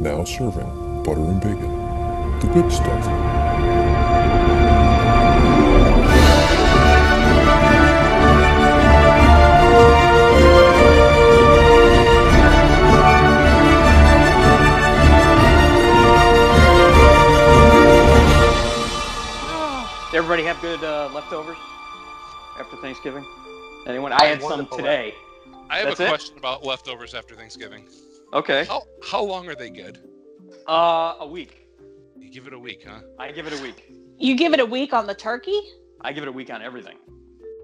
Now serving butter and bacon. The good stuff. Everybody have good uh, leftovers after Thanksgiving? Anyone? I had some wonderful today. I have That's a it? question about leftovers after Thanksgiving. Okay. How how long are they good? Uh, a week. You give it a week, huh? I give it a week. You give it a week on the turkey? I give it a week on everything.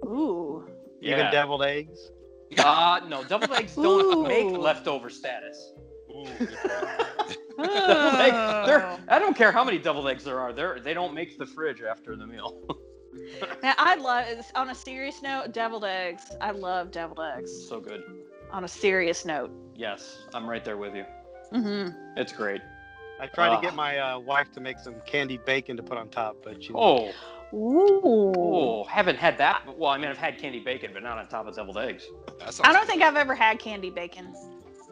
Ooh. Even deviled eggs. Uh, no, deviled eggs don't Ooh. make leftover status. Ooh. Deviled eggs, they're, I don't care how many deviled eggs there are. They're, they don't make the fridge after the meal. Now, I love, on a serious note, deviled eggs. I love deviled eggs. so good. On a serious note. Yes, I'm right there with you. hmm It's great. I tried Ah. to get my uh, wife to make some candied bacon to put on top, but she. Oh, Ooh. oh, haven't had that. Well, I mean, I've had candy bacon, but not on top of deviled eggs. That I don't good. think I've ever had candy bacon.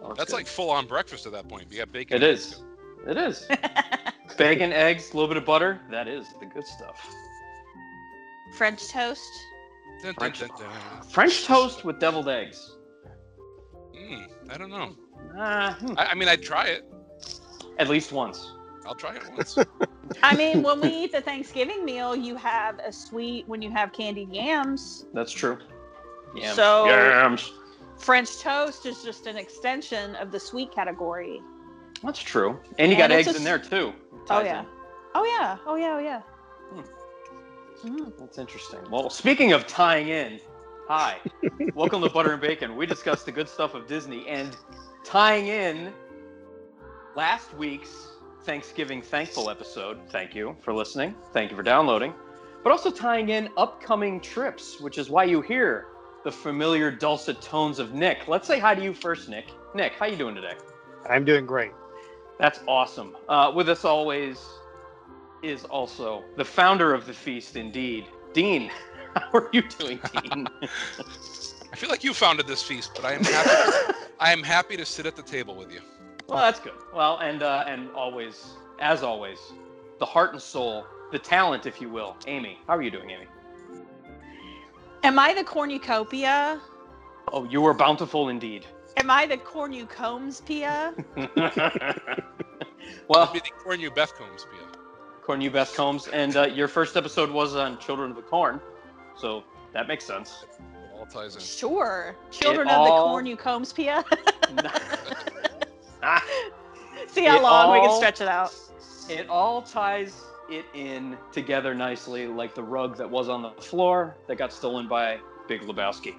Oh, that's good. like full on breakfast at that point. You got bacon. It is. It is. Bacon, eggs, a little bit of butter. That is the good stuff. French toast. Dun, dun, French- dun, dun. French toast with deviled eggs. Mm, I don't know. Ah, hmm. I, I mean, I'd try it. At least once. I'll try it once. I mean, when we eat the Thanksgiving meal, you have a sweet when you have candied yams. That's true. Yams. So- Yams. French toast is just an extension of the sweet category. That's true. And you got And it's eggs a in there too. Oh yeah. in. Oh yeah. Oh yeah. Oh yeah. Mm. That's interesting. Well, speaking of tying in, hi, welcome to Butter and Bacon. We discussed the good stuff of Disney and tying in last week's Thanksgiving Thankful episode. Thank you for listening. Thank you for downloading. But also tying in upcoming trips, which is why you hear the familiar dulcet tones of Nick. Let's say hi to you first, Nick. Nick, how you doing today? I'm doing great. That's awesome. Uh, with us always is also the founder of the feast, indeed, Dean. How are you doing, Dean? I feel like you founded this feast, but I am happy. I am happy to sit at the table with you. well, that's good. Well, and uh, and always, as always, the heart and soul, the talent, if you will, Amy. How are you doing, Amy? Am I the cornucopia? Oh, you were bountiful indeed. Am I the cornucombs pia? well, That'd be the corn you Beth Combs, Pia. Corn, you Beth Combs, and uh, your first episode was on Children of the Corn, so that makes sense. It all ties in. Sure. Children It of the corn you combs, pia. See how It long we can stretch it out. It all ties it in together nicely, like the rug that was on the floor that got stolen by Big Lebowski.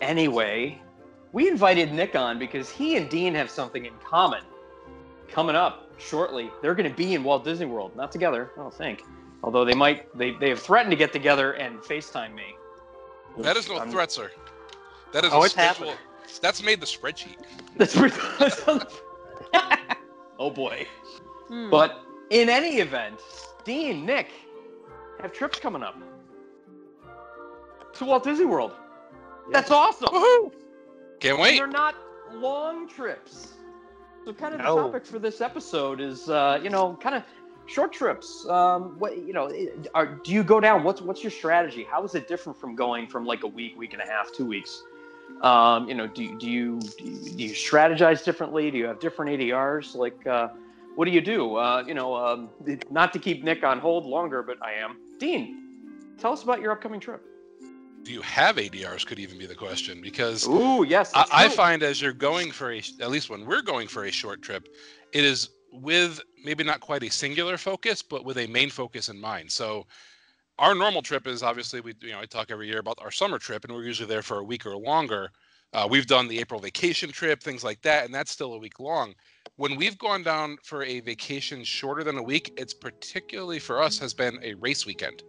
Anyway, we invited Nick on because he and Dean have something in common. Coming up shortly, they're going to be in Walt Disney World, not together, I don't think. Although they might, they, they have threatened to get together and FaceTime me. That is no I'm- threat, sir. That is Oh, a it's schedule. happening. That's made the spreadsheet. That's pretty. oh boy. Hmm. But in any event, Dean, Nick have trips coming up to Walt Disney World. That's awesome. Woohoo! Can't And wait. They're not long trips. So kind of the topic for this episode is, uh, you know, kind of short trips. Um, what you know, are, do you go down? What's what's your strategy? How is it different from going from like a week, week and a half, two weeks? Um, you know, do, do you do you do you strategize differently? Do you have different ADRs? Like, uh, what do you do? Uh, you know, um, not to keep Nick on hold longer, but I am. Dean, tell us about your upcoming trip. Do you have ADRs? Could even be the question because Ooh, yes. I, I find as you're going for a, at least when we're going for a short trip, it is with maybe not quite a singular focus, but with a main focus in mind. So our normal trip is obviously we, you know, I talk every year about our summer trip, and we're usually there for a week or longer. Uh, we've done the April vacation trip, things like that, and that's still a week long. When we've gone down for a vacation shorter than a week, it's particularly for us has been a race weekend.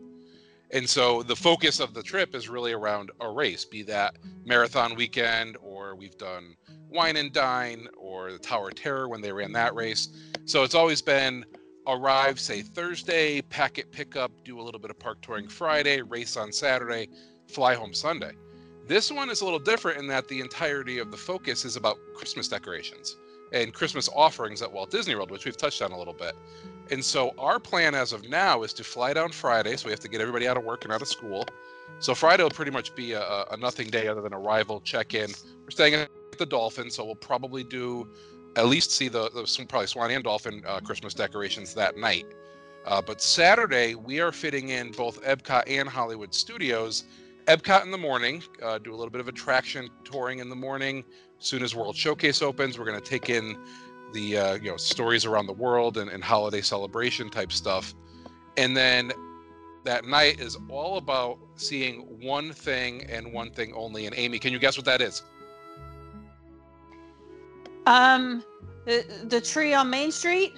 And so the focus of the trip is really around a race, be that marathon weekend, or we've done wine and dine, or the Tower of Terror when they ran that race. So it's always been arrive, say Thursday, packet pickup, do a little bit of park touring Friday, race on Saturday, fly home Sunday. This one is a little different in that the entirety of the focus is about Christmas decorations. and Christmas offerings at Walt Disney World, which we've touched on a little bit. And so our plan as of now is to fly down Friday, so we have to get everybody out of work and out of school. So Friday will pretty much be a, a nothing day other than arrival, check-in. We're staying at the Dolphin, so we'll probably do at least see the, the probably Swan and Dolphin uh, Christmas decorations that night. Uh, but Saturday we are fitting in both Epcot and Hollywood Studios. Epcot in the morning, uh, do a little bit of attraction touring in the morning. As soon as World Showcase opens, we're going to take in the uh, you know stories around the world and, and holiday celebration type stuff, and then that night is all about seeing one thing and one thing only. And Amy, can you guess what that is? Um, the, the tree on Main Street.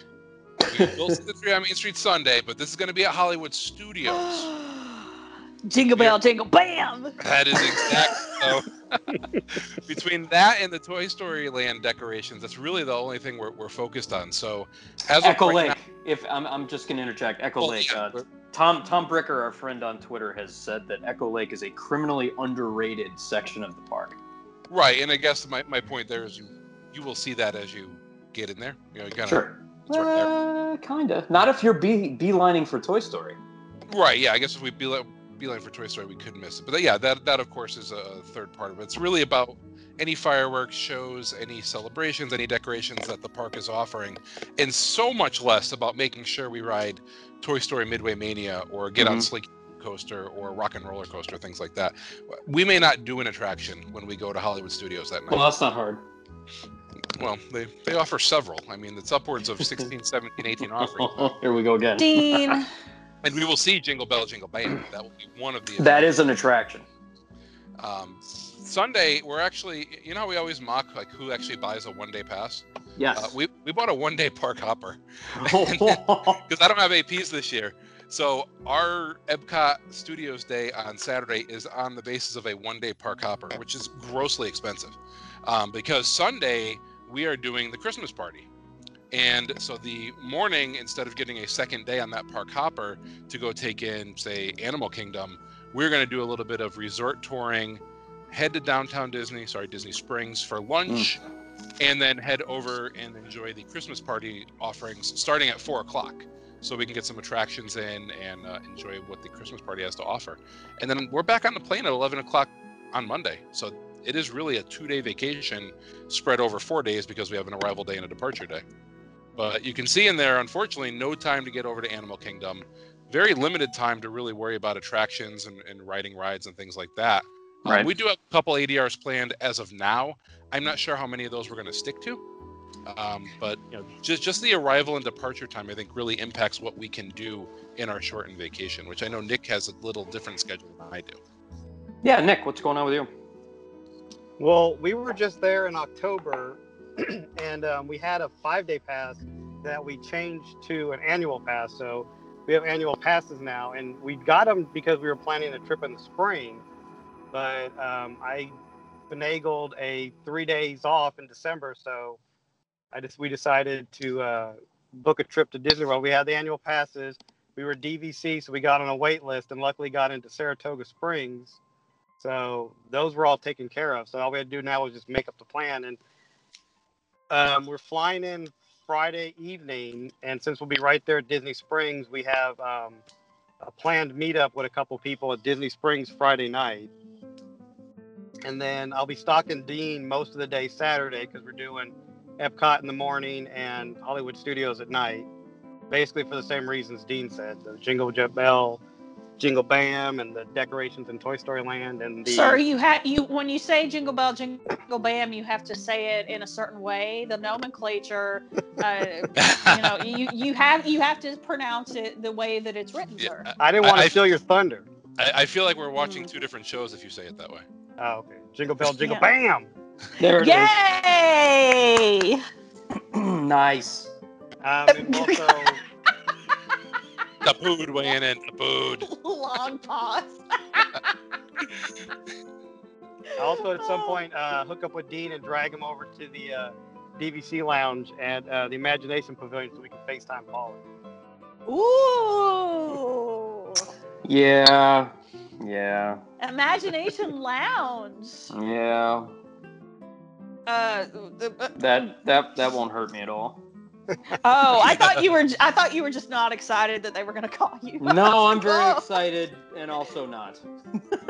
We will see the tree on Main Street Sunday, but this is going to be at Hollywood Studios. jingle bell, jingle bam. That is exact. so between that and the Toy Story Land decorations, that's really the only thing we're, we're focused on. So as Echo right Lake. now- If I'm, I'm just gonna interject, Echo Oh, Lake. yeah, Uh, Tom Tom Bricker, our friend on Twitter, has said that Echo Lake is a criminally underrated section of the park. right, and I guess my, my point there is you you will see that as you get in there. You know, you kind of Sure. right. Uh, kinda. Not if you're bee beelining for Toy Story. Right. Yeah. I guess if we be beeline for Toy Story, we couldn't miss it. But yeah, that that of course is a third part of it. It's really about any fireworks shows, any celebrations, any decorations that the park is offering, and so much less about making sure we ride Toy Story Midway Mania or get on Mhm. Slinky Coaster or Rock and Roller Coaster, things like that. We may not do an attraction when we go to Hollywood Studios that night. Well, that's not hard. Well, they, they offer several. I mean, it's upwards of 16, 17, 18 offerings. Here we go again. Dean. And we will see Jingle Bell, Jingle Bam. That will be one of the That is an attraction. Um, Sunday, we're actually, you know, how we always mock like who actually buys a one day pass. Yes. Uh, we we bought a one day park hopper because I don't have APs this year. So our Epcot Studios Day on Saturday is on the basis of a one day park hopper, which is grossly expensive. Um, because Sunday we are doing the Christmas party. And so the morning, instead of getting a second day on that park hopper to go take in, say, Animal Kingdom, we're going to do a little bit of resort touring, head to downtown Disney, sorry, Disney Springs for lunch, and then head over and enjoy the Christmas party offerings starting at four o'clock. So we can get some attractions in and uh, enjoy what the Christmas party has to offer. And then we're back on the plane at 11 o'clock on Monday. So it is really a two day vacation spread over four days because we have an arrival day and a departure day. But you can see in there, unfortunately, no time to get over to Animal Kingdom. Very limited time to really worry about attractions and, and riding rides and things like that. Um, Right. we do have a couple ADRs planned as of now. I'm not sure how many of those we're going to stick to. Um, but you know, just just the arrival and departure time, I think, really impacts what we can do in our shortened vacation. Which I know Nick has a little different schedule than I do. yeah, Nick, what's going on with you? Well, we were just there in October, and um, we had a five-day pass that we changed to an annual pass. So we have annual passes now, and we got them because we were planning a trip in the spring. But um, I finagled a three days off in December, so I just we decided to uh, book a trip to Disney World. We had the annual passes. We were DVC, so we got on a wait list, and luckily got into Saratoga Springs. So those were all taken care of. So all we had to do now was just make up the plan. And um, we're flying in Friday evening. And since we'll be right there at Disney Springs, we have um, a planned meetup with a couple people at Disney Springs Friday night. And then I'll be stalking Dean most of the day Saturday because we're doing Epcot in the morning and Hollywood Studios at night. Basically for the same reasons Dean said the Jingle Jet Bell, Jingle Bam, and the decorations in Toy Story Land and the Sir, you have you when you say jingle bell, jingle bam, you have to say it in a certain way. The nomenclature, uh, you know, you, you have you have to pronounce it the way that it's written, sir. Yeah, I didn't want I- to I- steal your thunder. I, I feel like we're watching two different shows if you say it that way. Oh, okay. Jingle bell, jingle Yeah. bam. There it Yay! is. nice. Um, and also, Tapood weighing in. The Tapood. Long pause. I also at some point, uh, hook up with Dean and drag him over to the uh, DVC lounge at uh, the Imagination Pavilion so we can FaceTime Paul. Ooh. Yeah. Yeah. Imagination Lounge. Yeah. Uh, the, uh, That that that won't hurt me at all. Oh, I thought you were. I thought you were just not excited that they were going to call you. No, I'm very Oh. excited and also not.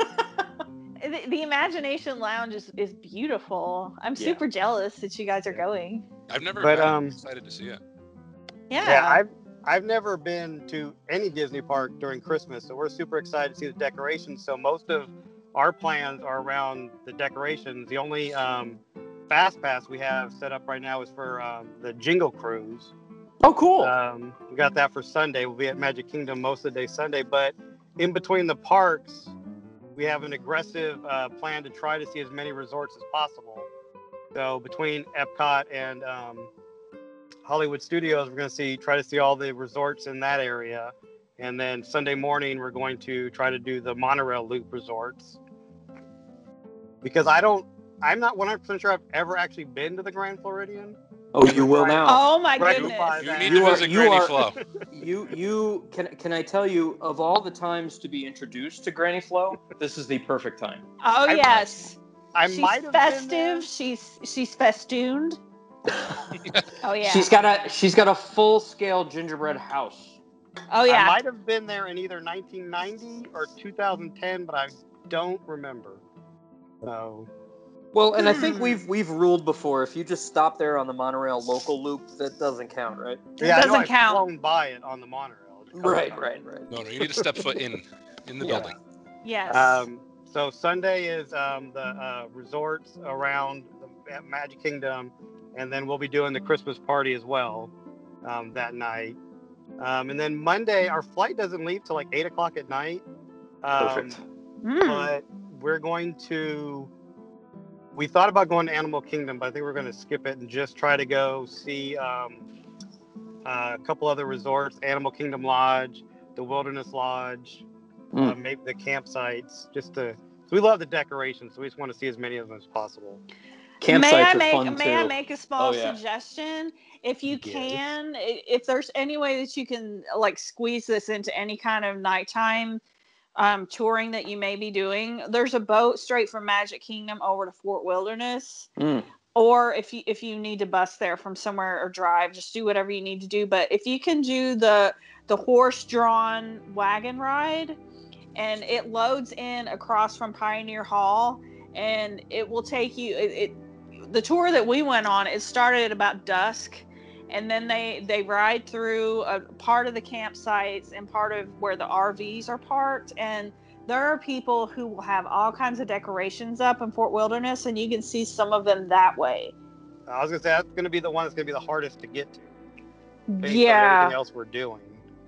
the, the Imagination Lounge is, is beautiful. I'm Yeah. super jealous that you guys are going. I've never But, been um, excited to see it. Yeah. Yeah, I've I've never been to any Disney park during Christmas, so we're super excited to see the decorations. So most of our plans are around the decorations. The only um, fast pass we have set up right now is for um, the Jingle Cruise. Oh, cool. Um, we got that for Sunday. We'll be at Magic Kingdom most of the day Sunday, but in between the parks, we have an aggressive uh, plan to try to see as many resorts as possible. So between Epcot and um, Hollywood Studios, we're going to see try to see all the resorts in that area, and then Sunday morning we're going to try to do the monorail loop resorts. Because I don't, I'm not 100% sure I've ever actually been to the Grand Floridian. oh, you will now. oh my Right, goodness. You need You to are- visit you Granny are- Flo. You you can can I tell you of all the times to be introduced to Granny Flo, this is the perfect time. Oh I- yes. I she's might have been festive. She's she's festooned. oh yeah. She's got a she's got a full scale gingerbread house. oh yeah. I might have been there in either 1990 or 2010, but I don't remember. So Well, and I think Hmm. we've we've ruled before. If you just stop there on the monorail local loop, that doesn't count, right? It yeah, I know doesn't I've count. flown by it on the monorail. Right, right, right. No, no, you need to step foot in in the Yeah. building. yes. Um, so Sunday is um, the uh, resorts around the Magic Kingdom, and then we'll be doing the Christmas party as well um, that night. Um, and then Monday, our flight doesn't leave till like eight o'clock at night. Um, Perfect. Mm. but we're going to we thought about going to animal kingdom but i think we're going to skip it and just try to go see um, uh, a couple other resorts animal kingdom lodge the wilderness lodge uh, Mm. maybe the campsites just to so we love the decorations so we just want to see as many of them as possible Campsites may I are make fun may too. I make a small Oh, yeah. suggestion? If you Yes. can, if there's any way that you can like squeeze this into any kind of nighttime um, touring that you may be doing, there's a boat straight from Magic Kingdom over to Fort Wilderness. Mm. Or if you if you need to bus there from somewhere or drive, just do whatever you need to do. But if you can do the the horse drawn wagon ride, and it loads in across from Pioneer Hall, and it will take you. It, it the tour that we went on. It started at about dusk, and then they they ride through a part of the campsites and part of where the RVs are parked, and there are people who will have all kinds of decorations up in Fort Wilderness, and you can see some of them that way. i was going to say that's going to be the one that's going to be the hardest to get to based on yeah, everything else we're doing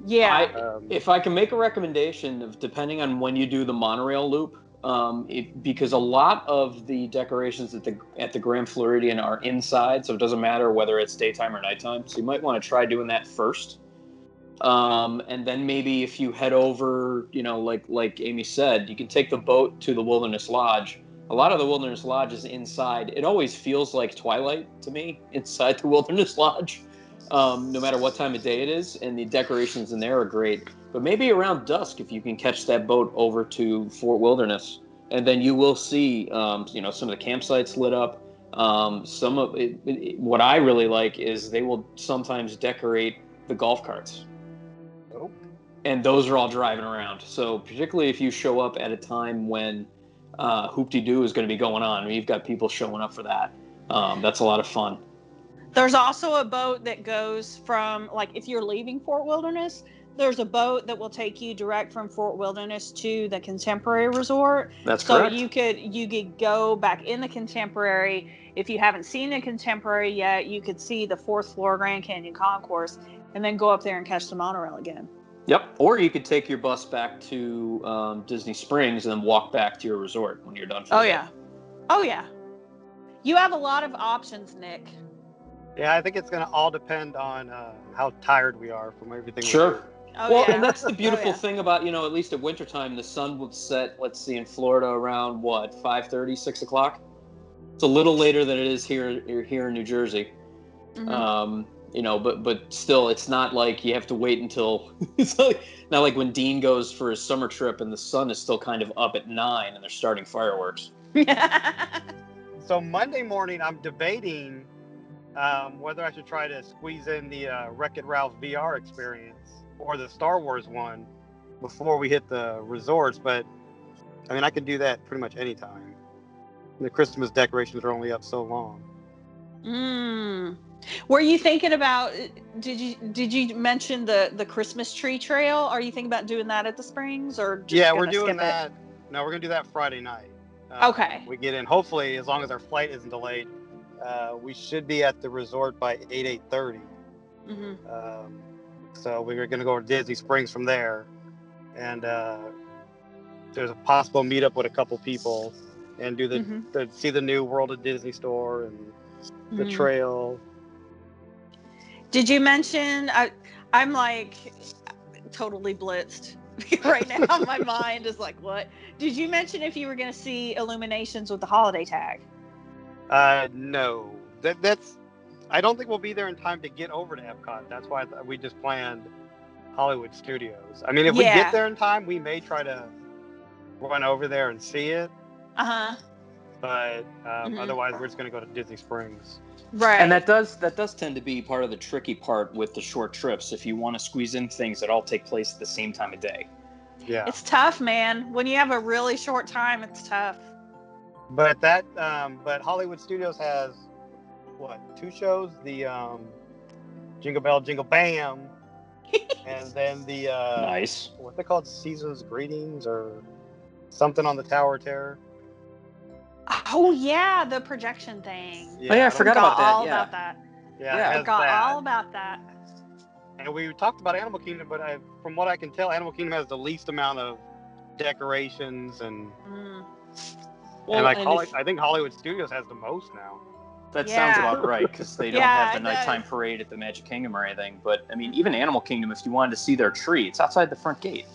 yeah. I, um, if I can make a recommendation of depending on when you do the monorail loop, um, it, because a lot of the decorations at the at the Grand Floridian are inside, so it doesn't matter whether it's daytime or nighttime. So you might want to try doing that first, um, and then maybe if you head over, you know, like like Amy said, you can take the boat to the Wilderness Lodge. A lot of the Wilderness Lodge is inside. It always feels like Twilight to me inside the Wilderness Lodge um, no matter what time of day it is, and the decorations in there are great. But maybe around dusk, if you can catch that boat over to Fort Wilderness, and then you will see, um, you know, some of the campsites lit up. Um, some of it, it- what I really like is they will sometimes decorate the golf carts, oh, and those are all driving around. So particularly if you show up at a time when uh, Hoop-Dee-Doo is going to be going on, I you've got people showing up for that. Um, that's a lot of fun. There's also a boat that goes from like if you're leaving Fort Wilderness, there's a boat that will take you direct from Fort Wilderness to the Contemporary Resort. That's so correct. you could you could go back in the Contemporary. If you haven't seen the Contemporary yet, you could see the fourth floor Grand Canyon Concourse, and then go up there and catch the monorail again. Yep. Or you could take your bus back to um, Disney Springs and then walk back to your resort when you're done. For Oh the day. yeah, oh yeah. You have a lot of options, Nick. yeah i think it's going to all depend on uh, how tired we are from everything we Sure. Do. Oh well, yeah. and that's the Oh, beautiful yeah. thing about you know at least at wintertime the sun would set. Let's see, in Florida around what 5:30, 6 o'clock. It's a little later than it is here here in New Jersey. Mhm. Um, you know, but but still, it's not like you have to wait until it's not like, not like when Dean goes for his summer trip and the sun is still kind of up at nine and they're starting fireworks. so Monday morning, I'm debating um, whether I should try to squeeze in the uh, Wreck It Ralph VR experience or the Star Wars one before we hit the resorts. But I mean, I can do that pretty much anytime. The Christmas decorations are only up so long. Mm. Were you thinking about? Did you did you mention the the Christmas tree trail? Are you thinking about doing that at the Springs or? Just yeah, we're doing skip it? that. No, we're gonna do that Friday night. Uh, Okay. We get in. Hopefully, as long as our flight isn't delayed, uh, we should be at the resort by eight eight thirty. Mhm. Um, so we were gonna go to Disney Springs from there, and uh, there's a possible meetup with a couple people, and do the, Mhm. the see the new World of Disney store and the Mhm. trail. Did you mention? I, I'm like totally blitzed right now. My mind is like, what? Did you mention if you were going to see Illuminations with the holiday tag? Uh, no, that that's. I don't think we'll be there in time to get over to Epcot. That's why th- we just planned Hollywood Studios. I mean, if we get there in time, we may try to run over there and see it. Uh huh. But um, Mhm. otherwise, we're just going to go to Disney Springs. Right. And that does that does tend to be part of the tricky part with the short trips. If you want to squeeze in things that all take place at the same time of day. Yeah. it's tough, man. When you have a really short time, it's tough. But that, um, but Hollywood Studios has what two shows? The um, Jingle Bell, Jingle Bam, and then the uh, nice. what they called Season's Greetings or something on the Tower of Terror. Oh yeah, the projection thing. Oh, yeah, I don't- forgot about that, all yeah. about that. Yeah, Yeah. it has Forgot that. all about that. And we talked about Animal Kingdom, but I, from what I can tell, Animal Kingdom has the least amount of decorations and, Mm. Well, and like and Holly, if- I think Hollywood Studios has the most now. That sounds Yeah. about right because they don't Yeah, have the it does. nighttime parade at the Magic Kingdom or anything. But I mean, even Animal Kingdom, if you wanted to see their tree, it's outside the front gate.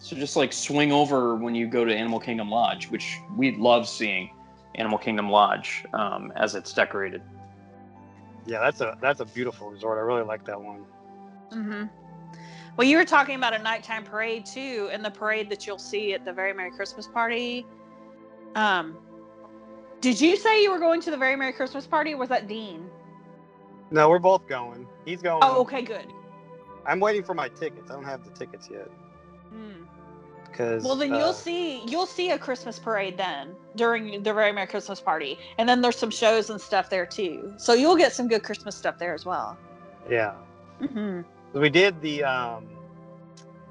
So just like swing over when you go to Animal Kingdom Lodge, which we love seeing Animal Kingdom Lodge um, as it's decorated. Yeah, that's a that's a beautiful resort. I really like that one. hmm Well, you were talking about a nighttime parade too, and the parade that you'll see at the Very Merry Christmas Party. Um, did you say you were going to the Very Merry Christmas Party? Or was that Dean? No, we're both going. He's going. Oh, okay, good. I'm waiting for my tickets. I don't have the tickets yet Mm. because. Well, then uh, you'll see you'll see a Christmas parade then during the Very Merry Christmas Party, and then there's some shows and stuff there too. So you'll get some good Christmas stuff there as well. Yeah, hmm we did the um,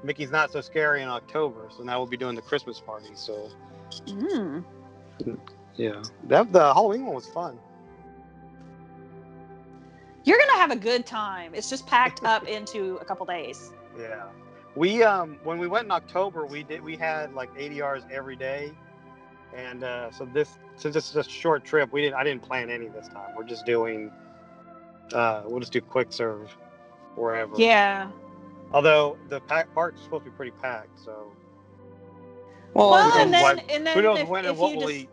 Mickey's Not So Scary in October, so now we'll be doing the Christmas party. So Mm. Yeah, that the Halloween one was fun. You're gonna have a good time. It's just packed up into a couple days. Yeah, we um when we went in October, we did we had like ADRs every day, and uh, so this since it's just a short trip, we didn't I didn't plan any this time. We're just doing. Uh, we'll just do quick serve wherever. Yeah. Although the pack park's supposed to be pretty packed, so Well, Well, knows and then what- and then who knows if, when if and what you we'll just eat.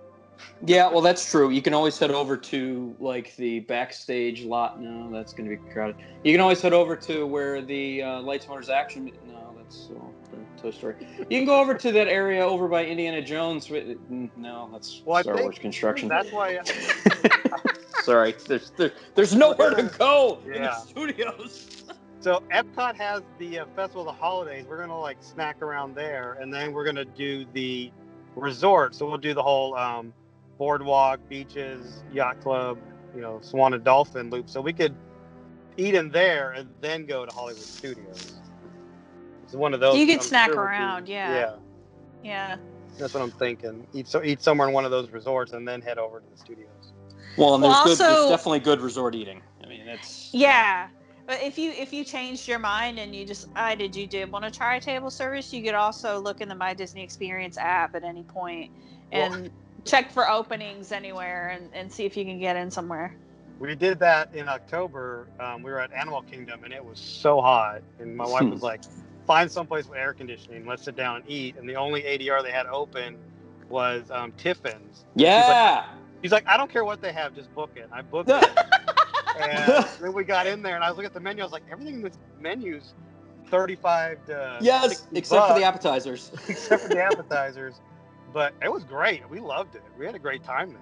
Yeah, well, that's true. You can always head over to like the backstage lot. No, that's going to be crowded. You can always head over to where the uh, Lights, Motors, Action. No, that's the Toy Story. You can go over to that area over by Indiana Jones. No, that's Well, Star Wars construction. That's why. Sorry, there's there, there's nowhere to go in the studios. So Epcot has the uh, Festival of the Holidays. We're gonna like snack around there, and then we're gonna do the resort. So we'll do the whole um, boardwalk, beaches, yacht club, you know, Swan and Dolphin loop. So we could eat in there and then go to Hollywood Studios. It's one of those. You could I'm snack sure would be- around, yeah. Yeah, yeah. that's what I'm thinking. Eat so eat somewhere in one of those resorts and then head over to the studios. Well, and Well, there's good. also- There's definitely good resort eating. I mean, it's Yeah. But if you if you changed your mind and you decided you did want to try a table service, you could also look in the My Disney Experience app at any point Well- and check for openings anywhere and, and see if you can get in somewhere. We did that in October. Um, we were at Animal Kingdom and it was so hot. And my wife was like, find someplace with air conditioning. Let's sit down and eat. And the only ADR they had open was um, Tiffin's. yeah. He's like, I don't care what they have, just book it. I booked it. and then we got in there and I was looking at the menu. I was like, everything in this menu's 35 to yes, 60 except for the appetizers. except for the appetizers. But it was great. We loved it. We had a great time there.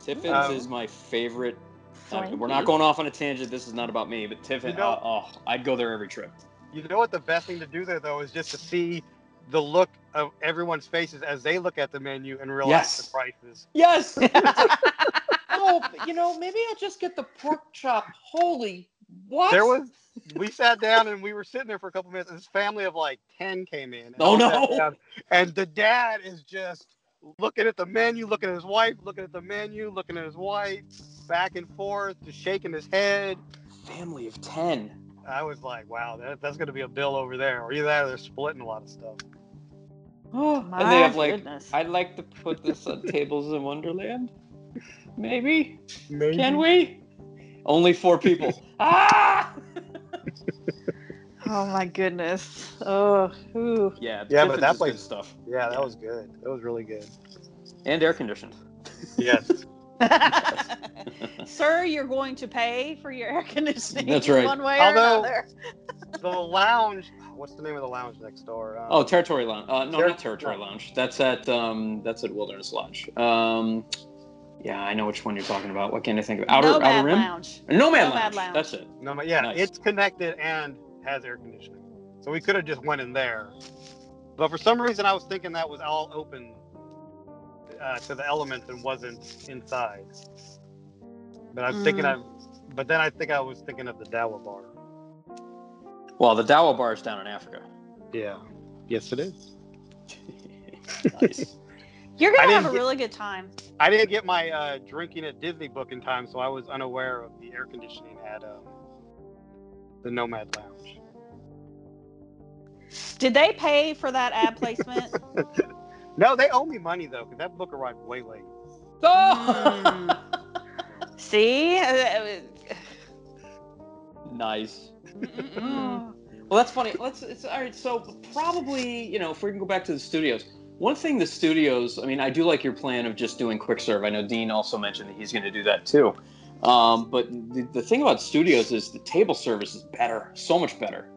Tiffin's Um, is my favorite. uh, we're not going off on a tangent. This is not about me, but Tiffin. You know- uh, oh, I'd go there every trip. You know what the best thing to do there though is just to see the look of everyone's faces as they look at the menu and realize Yes. the prices. Yes. oh, you know, maybe I'll just get the pork chop. Holy what? There was we sat down and we were sitting there for a couple minutes and this family of like 10 came in. and Oh, no. down, and the dad is just looking at the menu, looking at his wife, looking at the menu, looking at his wife, back and forth, just shaking his head. family of ten. I was like, wow, that, that's going to be a bill over there. Or either that or they're splitting a lot of stuff. Oh, My and they have like, goodness. I'd like to put this on tables in Wonderland. Maybe. Maybe. Can we? Only four people. ah! oh my goodness. Oh, ooh. Yeah, Yeah, but Tiffin's that is place- stuff. Yeah, that was good. That was really good. And air conditioned. Yes. Sir, you're going to pay for your air conditioning That's right. one way Although- or another. the lounge. What's the name of the lounge next door? Um, Oh, Territory Lounge. Uh, no, Ter- not Territory no. Lounge. That's at um, that's at Wilderness Lodge. Um, yeah, I know which one you're talking about. What can I think of? Outer Nomad Outer Rim. Lounge. Nomad, Nomad Lounge. Lounge. That's it. no, but yeah, Nice. it's connected and has air conditioning. So we could have just went in there, but for some reason I was thinking that was all open uh, to the elements and wasn't inside. But I'm thinking Mm. I'm, but then I think I was thinking of the Dawa bar. Well, the Dawa bar is down in Africa. Yeah. Yes, it is. nice. You're gonna have a get- really good time. I didn't get my uh, drinking at Disney book in time, so I was unaware of the air conditioning at um, the Nomad Lounge. Did they pay for that ad placement? No, they owe me money though, because that book arrived way late. Oh! See? Uh, uh, nice. Well, that's funny. Let's. It's all right. So probably, you know, if we can go back to the studios, one thing the studios. I mean, I do like your plan of just doing quick serve. I know Dean also mentioned that he's going to do that too. Um, but the, the thing about studios is the table service is better, so much better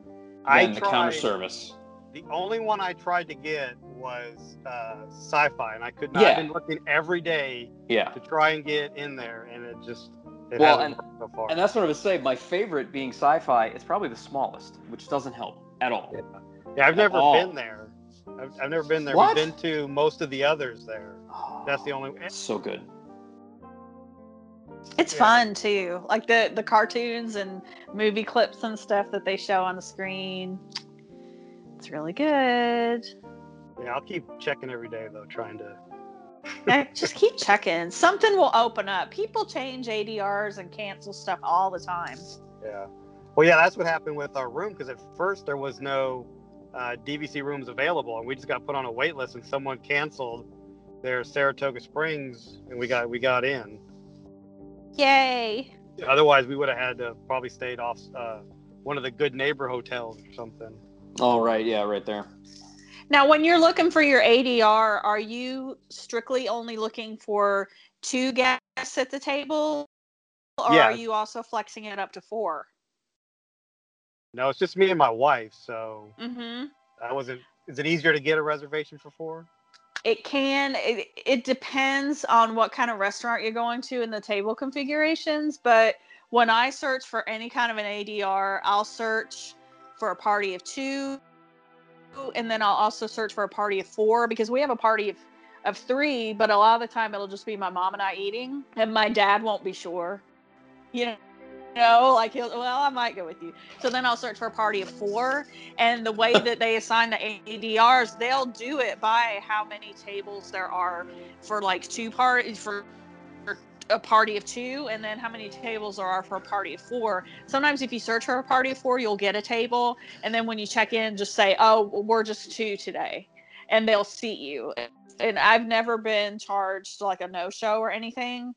I than the counter service. The only one I tried to get was uh, sci-fi, and I could not. Yeah. I've been looking every day Yeah. to try and get in there, and it just it Well, hasn't so far. And that's what I was say. My favorite being sci-fi is probably the smallest, which doesn't help at all. yeah, I've never all. been there. I've, I've never been there. What? We've been to most of the others there. That's the only. It's so good. It's Yeah. fun too. Like the the cartoons and movie clips and stuff that they show on the screen. It's really good. Yeah, I'll keep checking every day though, trying to. Yeah, just keep checking. Something will open up. People change ADRs and cancel stuff all the time. Yeah. Well, yeah, that's what happened with our room because at first there was no uh, DVC rooms available, and we just got put on a wait list, and someone canceled their Saratoga Springs, and we got we got in. Yay! Otherwise, we would have had to probably stayed off uh, one of the good neighbor hotels or something. All right. Yeah. Right there. Now, when you're looking for your ADR, are you strictly only looking for two guests at the table, or Yeah. are you also flexing it up to four? No, it's just me and my wife, so Mm-hmm. I wasn't. Is it easier to get a reservation for four? It can. It, it depends on what kind of restaurant you're going to and the table configurations. But when I search for any kind of an ADR, I'll search for a party of two, and then I'll also search for a party of four because we have a party of of three. But a lot of the time, it'll just be my mom and I eating, and my dad won't be sure. You know. You know, like he'll, well, I might go with you. So then I'll search for a party of four, and the way that they assign the ADRs, they'll do it by how many tables there are for like two parties for for a party of two, and then how many tables there are for a party of four. Sometimes if you search for a party of four, you'll get a table, and then when you check in, just say, "Oh, we're just two today," and they'll seat you. And I've never been charged like a no show or anything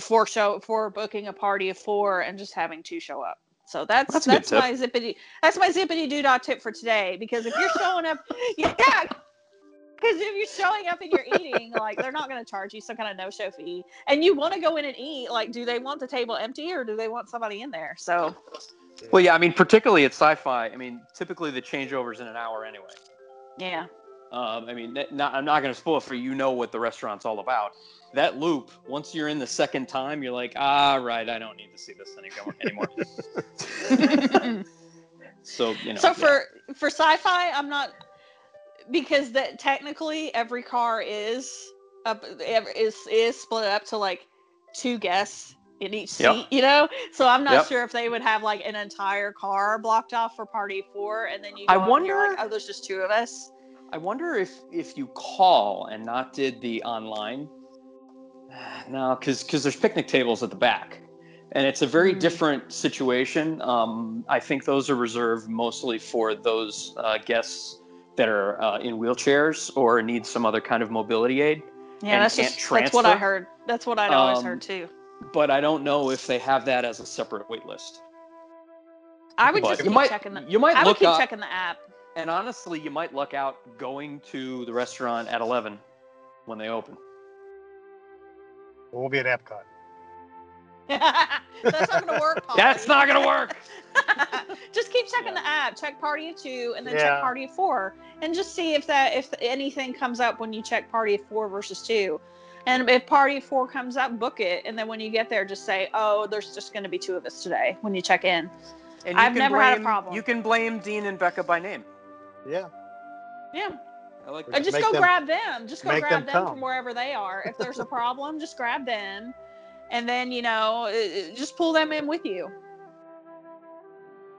for show for booking a party of four and just having two show up. So that's That's that's, my zippity that's my zippity doo dah tip for today. Because if you're showing up, yeah, because if you're showing up and you're eating, like they're not going to charge you some kind of no show fee, and you want to go in and eat, like do they want the table empty or do they want somebody in there? So Well, yeah. I mean, particularly at sci-fi. I mean, typically the changeover's in an hour anyway. yeah, Um, I mean, not, I'm not going to spoil it for you. Know what the restaurant's all about. That loop. Once you're in the second time, you're like, ah, right. I don't need to see this anymore. so you know. So yeah. for for sci-fi, I'm not because that technically every car is up is is split up to like two guests in each seat, Yep. you know. So I'm not Yep. sure if they would have like an entire car blocked off for party four, and then you. I go up and you're wonder- like, oh, there's just two of us. I wonder if if you call and not did the online. No, because because there's picnic tables at the back, and it's a very Mm. different situation. Um, I think those are reserved mostly for those uh, guests that are uh, in wheelchairs or need some other kind of mobility aid. Yeah, that's just that's what I heard. That's what I'd always Um, heard too. But I don't know if they have that as a separate wait list. I would but just keep might checking the. you might I would keep up, checking the app. and honestly, you might luck out going to the restaurant at 11 when they open. We'll be at Epcot. that's not gonna work. Polly. That's not gonna work. just keep checking Yeah. the app. Check party of two, and then Yeah. check party of four, and just see if that if anything comes up when you check party of four versus two. And if party of four comes up, book it, and then when you get there, just say, "Oh, there's just going to be two of us today." When you check in, And I've can never had a problem. You can blame Dean and Becca by name. Yeah. yeah, I like or Just just make go them- grab them. Just go grab them them, from wherever they are. If there's a problem, just grab them, and then you know, just pull them in with you.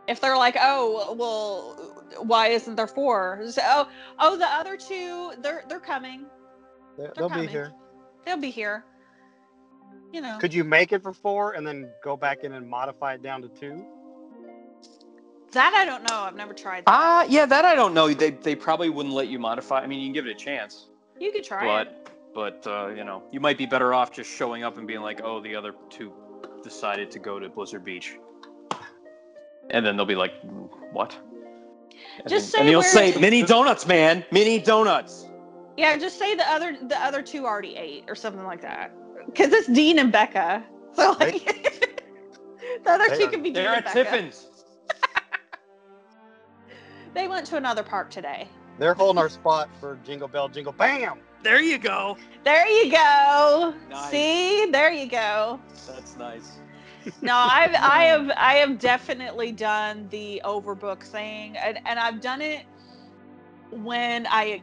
If they're like, oh, well, why isn't there four? So, oh, oh, the other two, they're they're coming. They- They'll be here. They'll be here. You know. Could you make it for four and then go back in and modify it down to two? That I don't know. I've never tried. That. Ah, yeah, that I don't know. They they probably wouldn't let you modify. I mean, you can give it a chance, you could try it. but but uh, you know, you might be better off just showing up and being like, oh, the other two decided to go to Blizzard Beach, and then they'll be like, "Mm, what? And Just then, say and you'll say mini donuts, man, mini donuts. Yeah, just say the other the other two already ate or something like that. Because it's Dean and Becca. So like the other They two are- could be Dean They're and at Tiffin's. They went to another park today. They're holding our spot for Jingle Bell Jingle Bam. There you go. There you go. Nice. See, there you go. That's nice. No, I've I have I have definitely done the overbook thing, and, and I've done it when I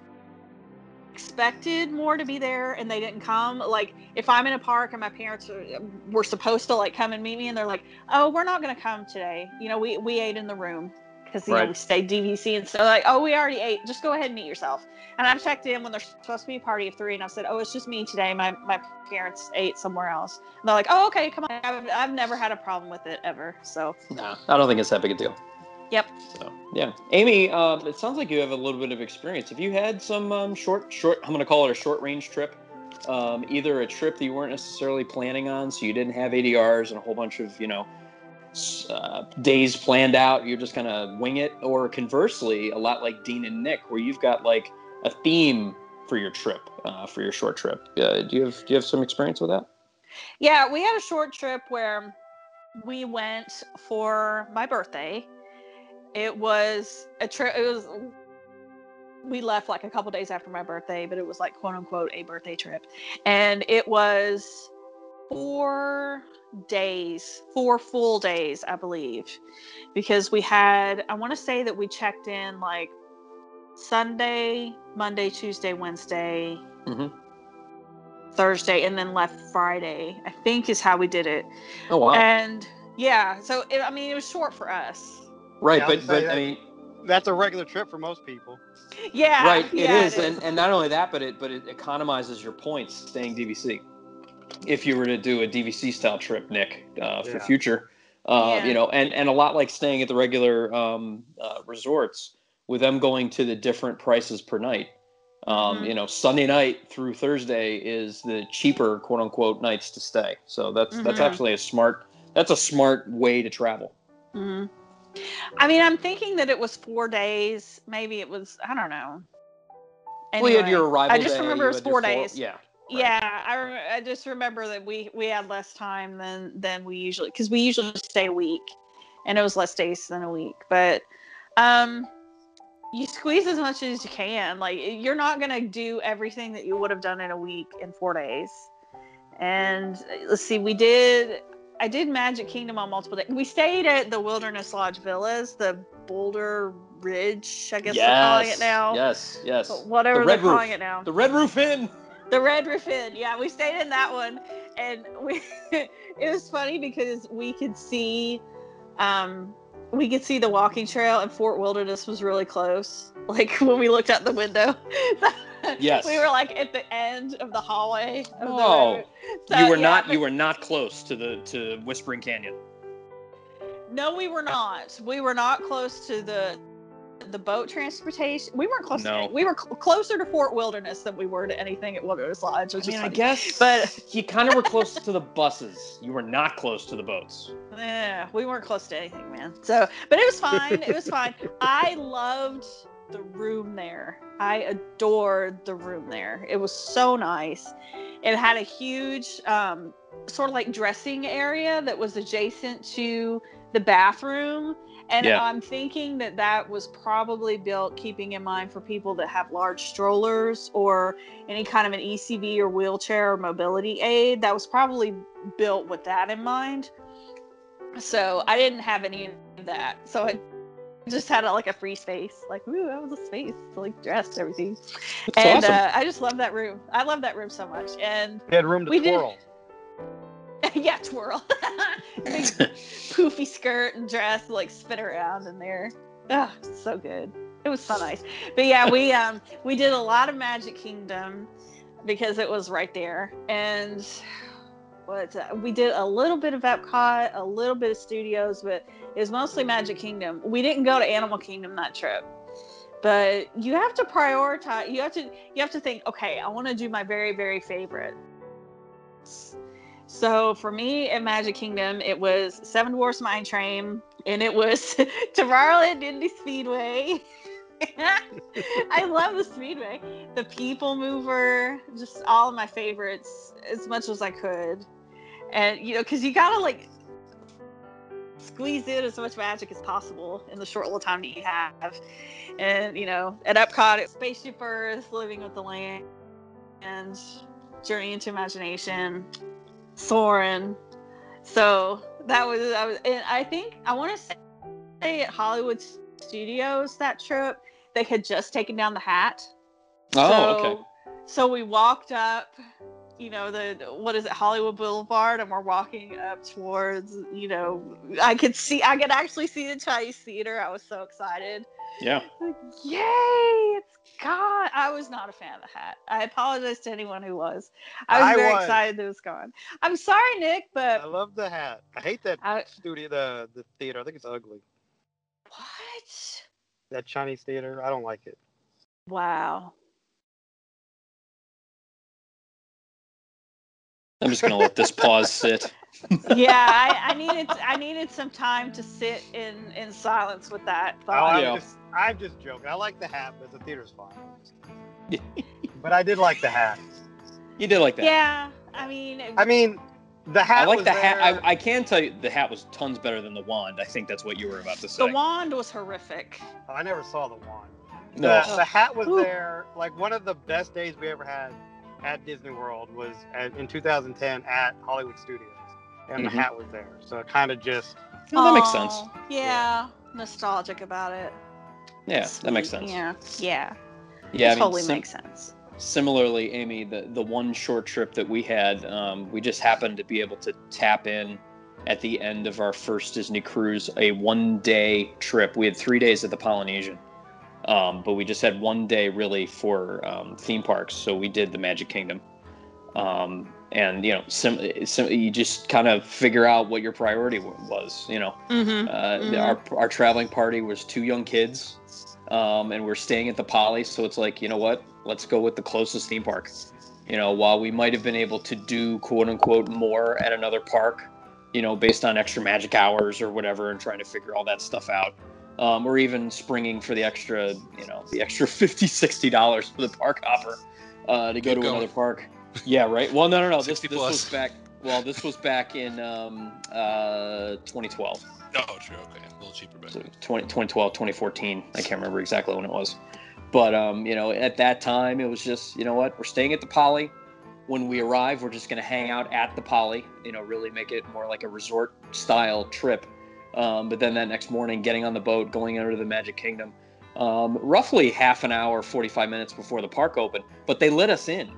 expected more to be there and they didn't come. Like if I'm in a park and my parents are, were supposed to like come and meet me, and they're like, "Oh, we're not going to come today. You know, we we ate in the room." Because you know we stayed DVC and so like oh we already ate just go ahead and meet yourself and I've checked in when there's supposed to be a party of three and I've said oh it's just me today my my parents ate somewhere else and they're like, "Oh, okay, come on." I've, I've never had a problem with it ever. So, No, I don't think it's that big a deal. Yep. So yeah, Amy, um, it sounds like you have a little bit of experience. Have you had some um, short, short? I'm going to call it a short range trip. Um, either a trip that you weren't necessarily planning on, so you didn't have ADRs and a whole bunch of you know uh, days planned out. You're just to wing it, or conversely, a lot like Dean and Nick, where you've got like a theme for your trip, uh, for your short trip. Uh, do you have Do you have some experience with that? yeah, we had a short trip where we went for my birthday. It was a trip. It was. We left like a couple days after my birthday, but it was like quote unquote a birthday trip, and it was four days, four full days, I believe, because we had. I want to say that we checked in like Sunday, Monday, Tuesday, Wednesday, Mhm. Thursday, and then left Friday. I think is how we did it. Oh wow! And yeah, so it, I mean, it was short for us. right, Yeah, I but would say but I mean. That's a regular trip for most people. Yeah, right yeah, it is, And, and not only that but it but it economizes your points staying dvc if you were to do a dvc style trip nick uh, for Yeah. future uh, Yeah. you know and and a lot like staying at the regular um, uh, resorts with them going to the different prices per night um, Mhm. you know sunday night through thursday is the cheaper quote unquote nights to stay so that's that's Mhm. actually a smart that's a smart way to travel hmm I mean, I'm thinking that it was four days. Maybe it was. I don't know. well you had your arrival I just day, remember it was had your four days. yeah Yeah, I rem- I just remember that we we had less time than than we usually because we usually stay a week, and it was less days than a week. But um, you squeeze as much as you can. Like you're not gonna do everything that you would have done in a week in four days. And uh, let's see, we did. I did Magic Kingdom on multiple days. We stayed at the Wilderness Lodge Villas, the Boulder Ridge, I guess they're calling it now. Yes, yes. Whatever The they're Roof. calling it now. The Red Roof Inn. The Red Roof Inn. Yeah, we stayed in that one, and we. it was funny because we could see, um, we could see the walking trail, and Fort Wilderness was really close. Like when we looked out the window. Yes. We were like at the end of the hallway. Of Oh. So, you were yeah, not. but- You were not close to the to Whispering Canyon. No, we were not. We were not close to the the boat transportation. We weren't close. No. To, we were cl- closer to Fort Wilderness than we were to anything at Wilderness Lodge. Which I mean, is I guess, But- you kind of were close to the buses. You were not close to the boats. Yeah, we weren't close to anything, man. So, but it was fine. It was fine. I loved the room there. I adored the room there. It was so nice. It had a huge, um, sort of like dressing area that was adjacent to the bathroom. And Yeah. I'm thinking that that was probably built keeping in mind for people that have large strollers or any kind of an ECV or wheelchair or mobility aid. That was probably built with that in mind. So I didn't have any of that. So I just had a, like a free space. Like, ooh, that was a space to like dress everything. That's and awesome. uh, I just love that room. I love that room so much. And We had room to We did- twirl. yeah, twirl. Big poofy skirt and dress, like spin around in there. Oh, so good. It was so nice. But yeah, we um we did a lot of Magic Kingdom because it was right there. And what uh, we did a little bit of Epcot, a little bit of studios, but it was mostly Magic Kingdom. We didn't go to Animal Kingdom that trip. But you have to prioritize you have to you have to think, okay, I want to do my very, very favorite. So for me at Magic Kingdom, it was Seven Dwarfs Mine Train, and it was Tomorrowland Indy Speedway. I love the Speedway, the People Mover, just all of my favorites as much as I could, and you know, because you gotta like squeeze in as much magic as possible in the short little time that you have. And you know, at Epcot, it's Spaceship Earth, Living with the Land, and Journey into Imagination. Soarin'. So that was, I was, and I think I want to say at Hollywood Studios that trip they had just taken down the hat. Oh, so, okay. So we walked up, you know, the what is it, Hollywood Boulevard, and we're walking up towards, you know, I could see, I could actually see the Chinese theater. I was so excited. Yeah. Like, yay! It's gone. I was not a fan of the hat. I apologize to anyone who was. I was I very was. excited that it was gone. I'm sorry, Nick, but I love the hat. I hate that I, studio, the the theater. I think it's ugly. what? That Chinese theater. I don't like it. Wow. I'm just gonna let this pause sit. yeah, I, I needed I needed some time to sit in in silence with that Oh, thought. I'm Yeah. just I'm just joking. I like the hat, but the theater's fine. But I did like the hat. You did like that. yeah, I mean, I mean, the hat. I like was the hat. I, I can tell you the hat was tons better than the wand. I think that's what you were about to say. the wand was horrific. Oh, I never saw the wand. No. The, the hat was Ooh. there. Like one of the best days we ever had at Disney World was at, in 2010 at Hollywood Studios, and Mhm. the hat was there. So it kind of just No, that makes sense. Aw, Yeah, nostalgic about it. Yeah, that makes sense. Yeah, yeah. Yeah, I it mean, totally sim- makes sense. similarly, Amy, the the one short trip that we had, um, we just happened to be able to tap in at the end of our first Disney cruise, a one day trip. We had three days at the Polynesian, um, but we just had one day really for um, theme parks. So we did the Magic Kingdom, um, and you know, sim- sim- you just kind of figure out what your priority wa- was. You know, Mm-hmm. uh, Mhm. Our our traveling party was two young kids, um, and we're staying at the Poly, so it's like you know what? Let's go with the closest theme park. You know, while we might have been able to do quote unquote more at another park, you know, based on extra magic hours or whatever, and trying to figure all that stuff out, um, or even springing for the extra, you know, the extra 50 60 dollars for the park hopper uh, to go Keep to going. another park. Yeah, right. Well, no, no, no. This 60 this was back. well, this was back in um, uh, 2012. Oh, true. Okay, a little cheaper, So 20, 2012, 2014. I can't remember exactly when it was. But, um, you know, at that time, it was just, you know what, we're staying at the Poly. When we arrive, we're just going to hang out at the Poly, you know, really make it more like a resort style trip. Um, but then that next morning, getting on the boat, going under the Magic Kingdom, um, roughly half an hour, 45 minutes before the park opened. But they let us in,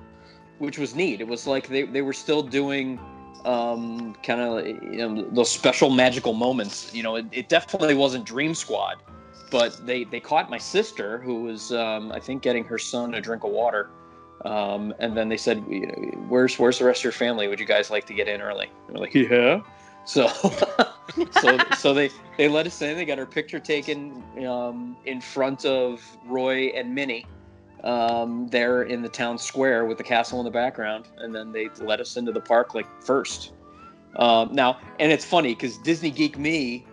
which was neat. It was like they, they were still doing um, kind of you know those special magical moments. You know, it, it definitely wasn't Dream Squad, but they they caught my sister who was um, I think getting her son a drink of water, um, and then they said, you know, "Where's where's the rest of your family? Would you guys like to get in early?" And we're like, "Yeah." So, so so they they let us in. They got our picture taken um, in front of Roy and Minnie um, there in the town square with the castle in the background, and then they let us into the park like first. Um, now, and it's funny because Disney Geek Me,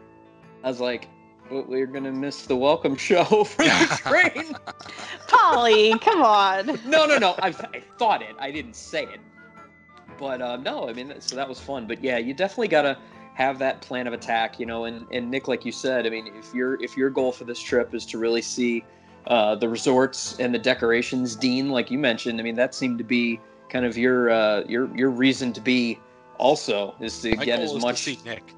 I was like, "Well, we're gonna miss the welcome show for the train. Polly, come on. no, no, no. I, I thought it. I didn't say it. But uh, no, I mean, so that was fun. But yeah, you definitely gotta have that plan of attack, you know. And, and Nick, like you said, I mean, if your if your goal for this trip is to really see uh, the resorts and the decorations, Dean, like you mentioned, I mean, that seemed to be kind of your uh, your your reason to be. Also, is to my get as much. to see Nick.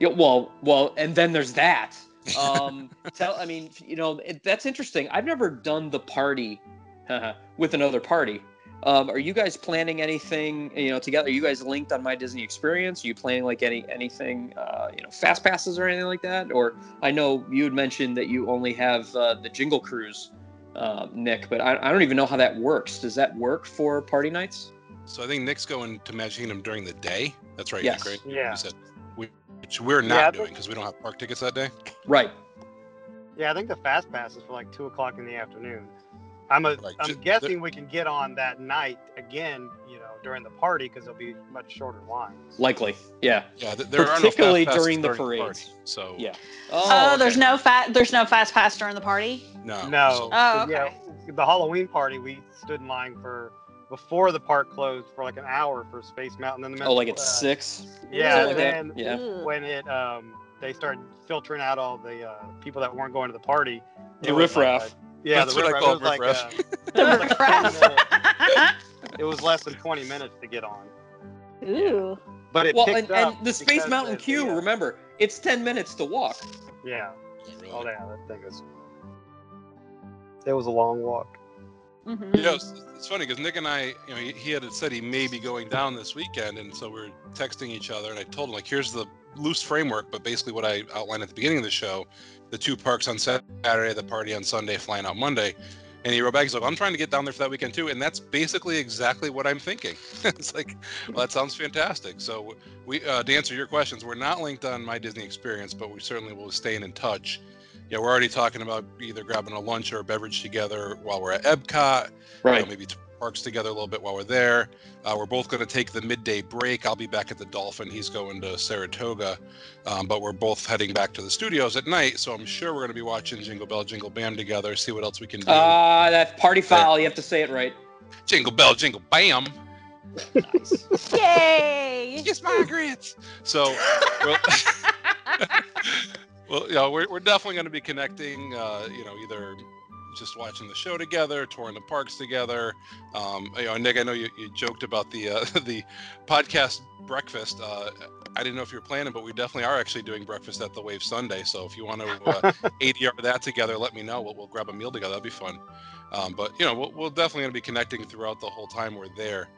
Yeah, well, well, and then there's that. Um, tell, I mean, you know, it, that's interesting. I've never done the party with another party. Um, are you guys planning anything, you know, together? Are you guys linked on my Disney experience? Are you planning like any anything, uh, you know, fast passes or anything like that? Or I know you had mentioned that you only have uh, the Jingle Cruise, uh, Nick, but I, I don't even know how that works. Does that work for party nights? So I think Nick's going to Magic Kingdom during the day. That's right, Yes. Nick, right? Yeah. You said, we- which we're not I doing because we don't have park tickets that day. Right. Yeah, I think the fast pass is for like two o'clock in the afternoon. I'm a, Right, I'm ju- guessing we can get on that night again, you know, during the party because there'll be much shorter lines. Likely. Yeah. Yeah, th- there Particularly are no fast passes during the party, so Yeah. Oh, there's okay. no fat. There's no fast pass during the party. no, No. so- Oh, 'Cause, okay. Yeah, the Halloween party we stood in line for before the park closed for like an hour for Space Mountain. Then the middle. Oh, like at uh, six. Yeah, like then? Yeah. When it um they started filtering out all the uh, people that weren't going to the party. The it was like riffraff. a- yeah, That's the what I riffraff. call it was like riffraff. uh, The it was like 20 riffraff. minutes. it was less than 20 minutes to get on. Ooh. But it Well, picked and, and up the Space Mountain of the, queue, uh, remember, it's 10 minutes to walk. Yeah. Oh yeah, that thing is. It was a long walk. Mhm. Yeah, it's, it's funny because Nick and I, you know, he, he had said he may be going down this weekend, and so we're texting each other, and I told him like, here's the loose framework, but basically what I outlined at the beginning of the show, the two parks on Saturday, the party on Sunday, flying out Monday, and he wrote back, he's like, I'm trying to get down there for that weekend too, and that's basically exactly what I'm thinking. it's like, well, that sounds fantastic. So we, uh, to answer your questions, we're not linked on my Disney experience, but we certainly will stay in touch. Yeah, we're already talking about either grabbing a lunch or a beverage together while we're at Epcot uh, maybe to parks together a little bit while we're there. Uh, we're both going to take the midday break. I'll be back at the Dolphin. He's going to Saratoga, um, but we're both heading back to the studios at night. So I'm sure we're going to be watching Jingle Bell, Jingle Bam together. See what else we can do. Ah, that party foul. You have to say it right. jingle Bell, Jingle Bam. Nice. Yay! Yes, Margaret. So, well, well, you know, we're, we're definitely going to be connecting. Uh, you know, either just watching the show together, touring the parks together. Um, you know, Nick, I know you, you joked about the uh, the podcast breakfast. Uh, I didn't know if you were planning, but we definitely are actually doing breakfast at the Wave Sunday. So if you want to uh, ADR that together, let me know. We'll, we'll grab a meal together. That'd be fun. Um, but you know, we'll, we'll definitely going to be connecting throughout the whole time we're there,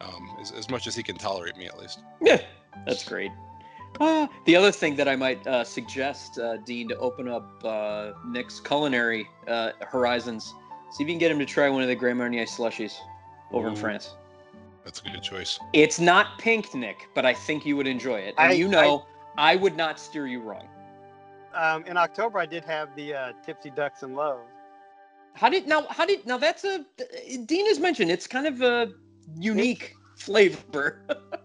um, as, as much as he can tolerate me at least. Yeah, that's great. Uh, the other thing that I might uh, suggest, uh, Dean, to open up uh, Nick's culinary uh, horizons, see if you can get him to try one of the Grand Marnier slushies over in France. That's a good choice. It's not pink, Nick, but I think you would enjoy it. And I- you know, I, would not steer you wrong. Um, in October, I did have the uh, Tipsy Ducks in Love. How did now? How did now? That's a Dean has mentioned. It's kind of a unique flavor.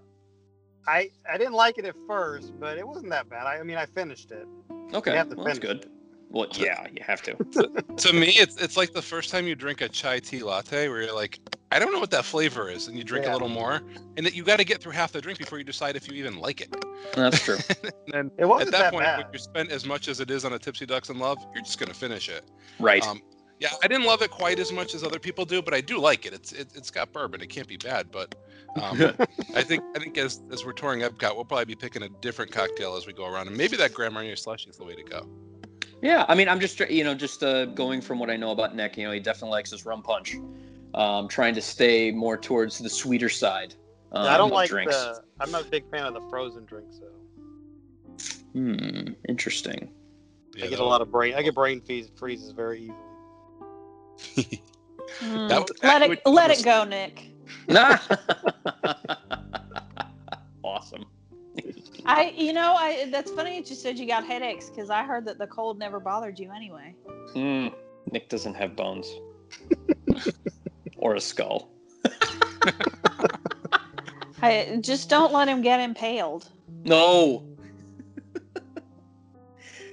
I I didn't like it at first, but it wasn't that bad. I, I mean, I finished it. okay, You have to well, that's good. it. Well, yeah, you have to. to me, it's it's like the first time you drink a chai tea latte, where you're like, I don't know what that flavor is, and you drink Yeah. a little more, and that you got to get through half the drink before you decide if you even like it. That's true. and then It wasn't at that, that point, bad. when you spent as much as it is on a Tipsy Ducks in Love, you're just gonna finish it. right. Um, yeah, I didn't love it quite as much as other people do, but I do like it. It's it, it's got bourbon. It can't be bad. But um, I think I think as as we're touring Epcot, we'll probably be picking a different cocktail as we go around, and maybe that Grand Marnier slushy is the way to go. Yeah, I mean, I'm just you know just uh, going from what I know about Nick. You know, he definitely likes his rum punch. Um, trying to stay more towards the sweeter side. Um, I don't like drinks. the. I'm not a big fan of the frozen drinks though. Hmm. Interesting. Yeah, I get a lot of brain. I get brain freeze, freezes very easily. Mm. That was let actually it let it go, Nick. Nah. awesome. I, you know, I that's funny that you said you got headaches because I heard that the cold never bothered you anyway. Hmm. Nick doesn't have bones or a skull. I just don't let him get impaled. No.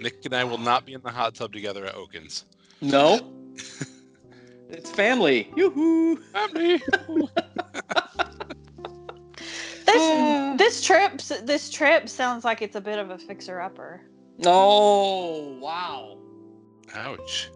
Nick and I will not be in the hot tub together at Oakens. No. It's family. Yoo-hoo. Family. This Ah. this trip this trip sounds like it's a bit of a fixer upper. Oh wow. Ouch.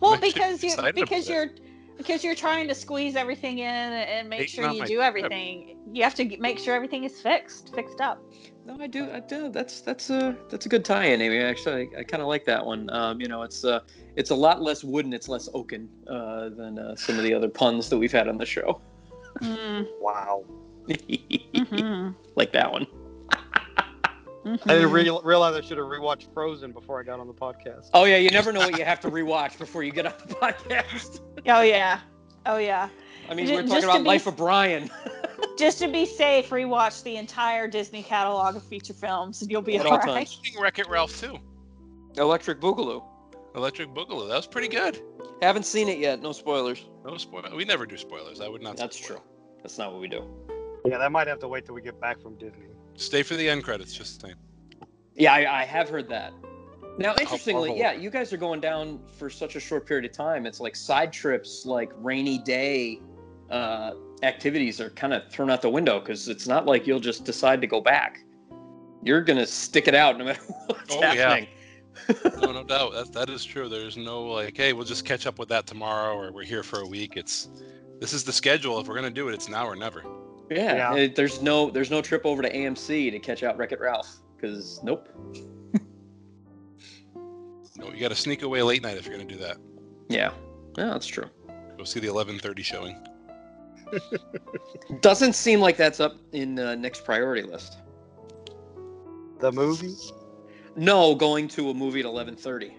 Well, I'm because you because you're because you're trying to squeeze everything in and make Hating sure you my do trip. everything. You have to make sure everything is fixed, fixed up. No, I do. I do. That's that's a that's a good tie-in, Amy. Actually, I, I kind of like that one. Um, you know, it's uh, it's a lot less wooden, it's less oaken uh, than uh, some of the other puns that we've had on the show. Mm, Wow. mhm, like that one. I didn't re- realize I should have rewatched Frozen before I got on the podcast. Oh yeah, you never know what you have to rewatch before you get on the podcast. Oh yeah, oh yeah. I mean, we're talking about be- Life of Brian. Just to be safe, rewatch the entire Disney catalog of feature films, and you'll be At all all right. times. Wreck It Ralph too. Electric Boogaloo. Electric Boogaloo. That was pretty good. Haven't seen it yet. No spoilers. No spoiler. We never do spoilers. I would not. That's spoil. true. That's not what we do. Yeah, that might have to wait till we get back from Disney. Stay for the end credits. Just saying. Yeah, I, I have heard that. Now, interestingly, Marvel. yeah, you guys are going down for such a short period of time. It's like side trips, like rainy day uh, activities are kind of thrown out the window because it's not like you'll just decide to go back. You're gonna stick it out no matter what's Oh, yeah. happening. No, no doubt. That that is true. There's no like, hey, we'll just catch up with that tomorrow, or we're here for a week. It's this is the schedule. If we're gonna do it, it's now or never. Yeah, Yeah. it- there's no there's no trip over to AMC to catch out Wreck It Ralph because nope. No, you got to sneak away late night if you're gonna do that. Yeah, yeah, that's true. Go see the 11:30 showing. Doesn't seem like that's up in uh, next priority list. The movie? No, going to a movie at 11:30.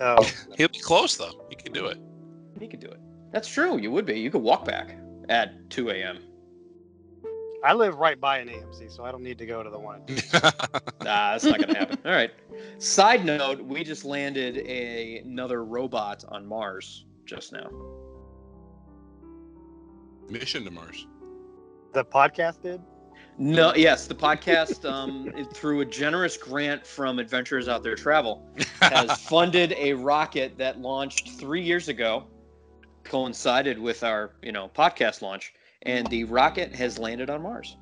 Oh, He'll be close though. He can do it. He could do it. That's true. You would be. You could walk back at 2 a.m. I live right by an AMC, so I don't need to go to the one. Nah, that's not gonna happen. All right. Side note: We just landed a, another robot on Mars just now. Mission to Mars. The podcast did? No, yes, the podcast, um, through a generous grant from Adventurers Out There Travel, has funded a rocket that launched three years ago, coincided with our, you know, podcast launch, and the rocket has landed on Mars.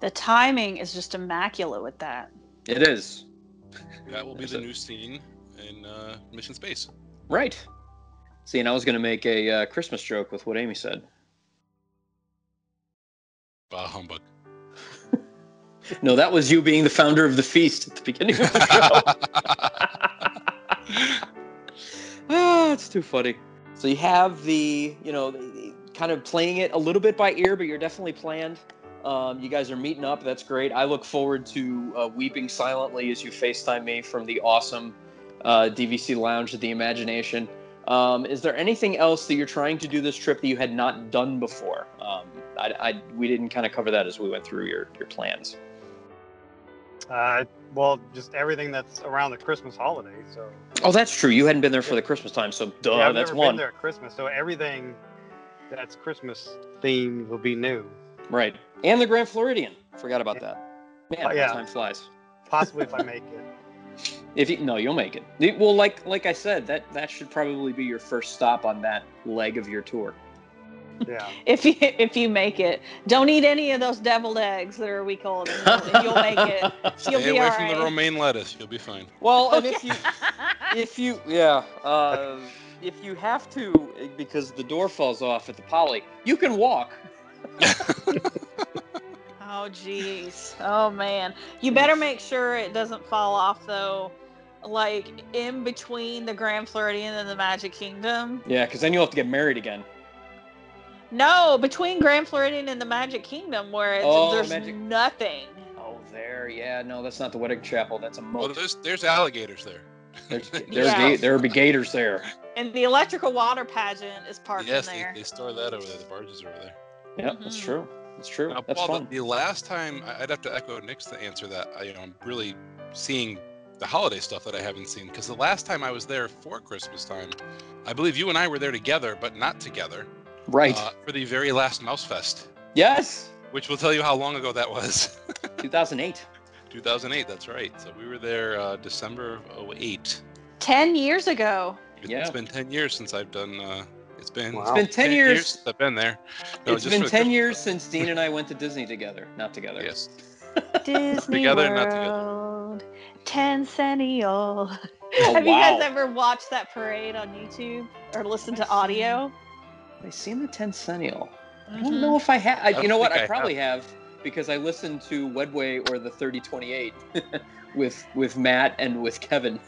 The timing is just immaculate with that. It is that will be There's the a- new scene in uh, Mission Space. right. See, and I was going to make a uh, Christmas joke with what Amy said. Bah humbug. No, that was you being the founder of the feast at the beginning of the show. ah, it's too funny. So you have the, you know, kind of playing it a little bit by ear, but you're definitely planned. Um, you guys are meeting up. That's great. I look forward to uh, weeping silently as you FaceTime me from the awesome uh, DVC lounge at the Imagination. Um, is there anything else that you're trying to do this trip that you had not done before? Um, I, I, we didn't kind of cover that as we went through your, your plans. Uh, well, just everything that's around the Christmas holiday. So Oh, that's true. You hadn't been there for the Christmas time, so duh, yeah, I've that's never one. been there at Christmas, so everything that's Christmas themed will be new. Right. And the Grand Floridian. Forgot about that. Man, Oh, yeah. time flies. Possibly if I make it. If you no, you'll make it. It- Well, like like I said, that that should probably be your first stop on that leg of your tour. Yeah. If you if you make it, don't eat any of those deviled eggs that are a week old, and you'll, make it. Stay You'll be away all from the romaine lettuce. You'll be fine. Well, and if you if you yeah, uh, if you have to because the door falls off at the poly, you can walk. Oh jeez. Oh man. You better make sure it doesn't fall off though. Like in between the Grand Floridian and the Magic Kingdom. Yeah, because then you'll have to get married again. No, between Grand Floridian and the Magic Kingdom where it's, Oh, there's Magic- nothing. Oh, there. Yeah, no, that's not the wedding chapel. That's a Well, there's there's alligators there. There's there's Yeah. ga- there will be gators there. And the electrical water pageant is parked yes, in they, there. they store that over there. The barges are over there. Yeah, that's Mhm. true. That's true. Now, That's Paul, fun. the, the last time I- I'd have to echo Nick's to answer that. I, you know, I'm really seeing the holiday stuff that I haven't seen because the last time I was there for Christmas time, I believe you and I were there together, but not together, Right. uh, for the very last Mouse Fest, yes. which will tell you how long ago that was. 2008. 2008. That's right. So we were there uh, December of 08. Ten years ago. It, Yeah. It's been 10 years since I've done. Uh, it's been. Wow. It's been 10 years. since I've been there. No, it's just been 10 years fest. since Dean and I went to Disney together. Not together. Yes. Disney Together and not together. World. Tencennial. Oh, Have you guys ever watched that parade on YouTube or listened to audio? Have I seen the Tencennial? I Mhm. don't know if I have. You know what? I I probably have. because I listened to Wedway or the 3028 with with Matt and with Kevin,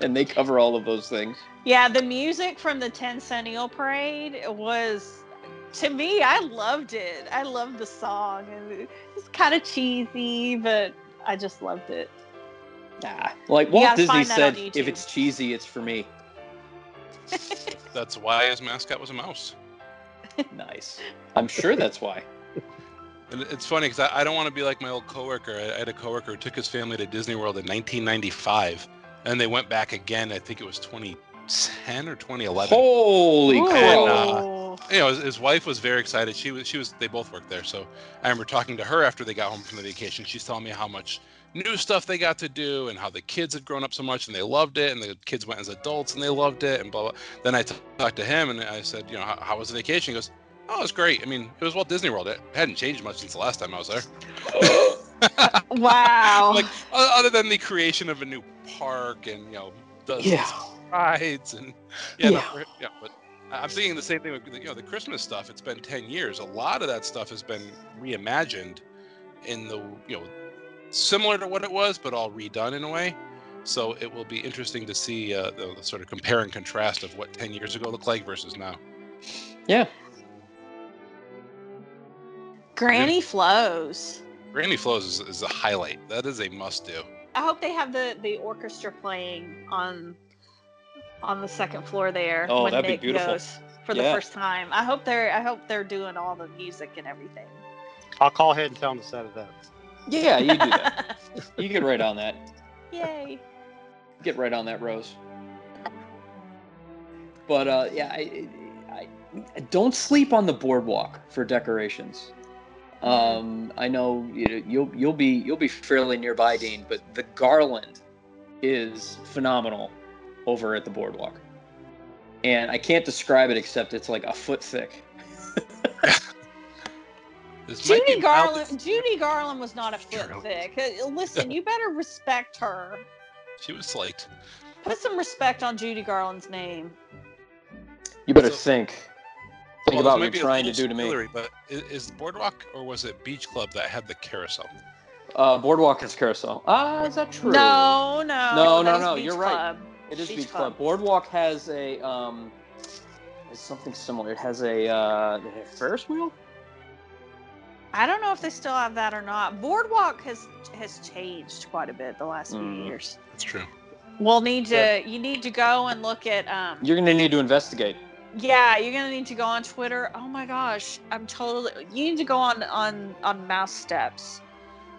and they cover all of those things. Yeah, the music from the Tencennial Parade was, to me, I loved it. I loved the song. and It's kind of cheesy, but I just loved it. Nah, like Walt gotta Disney find that on said, if it's cheesy, it's for me. That's why his mascot was a mouse. Nice. I'm sure that's why. And it's funny because I, I don't want to be like my old coworker. I, I had a coworker who took his family to Disney World in 1995, and they went back again. I think it was 2010 or 2011. Holy Ooh. crap! And, uh, you know, his, his wife was very excited. She was, she was, they both worked there. So I remember talking to her after they got home from the vacation. She's telling me how much new stuff they got to do and how the kids had grown up so much and they loved it. And the kids went as adults and they loved it and blah, blah. Then I t- talked to him and I said, you know, how, how was the vacation? He goes, oh, it was great. I mean, it was Walt Disney World. It hadn't changed much since the last time I was there. Wow. like, other than the creation of a new park and, you know, the yeah. rides and yeah, no, Yeah. we're- yeah, but I- I'm seeing the same thing with you know the Christmas stuff. It's been 10 years. A lot of that stuff has been reimagined in the you know similar to what it was, but all redone in a way. So it will be interesting to see uh, the, the sort of compare and contrast of what 10 years ago looked like versus now. Yeah. Granny Flows. Granny Flows is, is a highlight. That is a must do. I hope they have the the orchestra playing on on the second floor there Oh, when that'd be beautiful. goes for the first time. I hope they're I hope they're doing all the music and everything. I'll call ahead and tell them to set it up. Yeah, you do that. you get right on that. Yay. Get right on that, Rose. But uh, yeah, I, I, I don't sleep on the boardwalk for decorations. Um, I know you, you'll you'll be you'll be fairly nearby, Dean, but the garland is phenomenal over at the boardwalk, and I can't describe it except it's like a foot thick. Judy be mild- Garland Judy Garland was not a foot True. thick. Uh, Listen, you better respect her. She was slight. Put some respect on Judy Garland's name. You better So- think. Think Well, about what might you're be a trying to do to me. But is, is Boardwalk or was it Beach Club that had the carousel? Uh, boardwalk is carousel. Ah, is that true? No, no. No, no, no, you're right. It is Beach Beach, Club. Club. Boardwalk has a um, it's something similar. It has a uh, Ferris wheel. I don't know if they still have that or not. Boardwalk has has changed quite a bit the last few Mm. years. That's true. We'll need to Yeah. you need to go and look at um You're gonna need to investigate. Yeah, you're gonna need to go on Twitter. Oh my gosh, I'm totally you need to go on on on mouse steps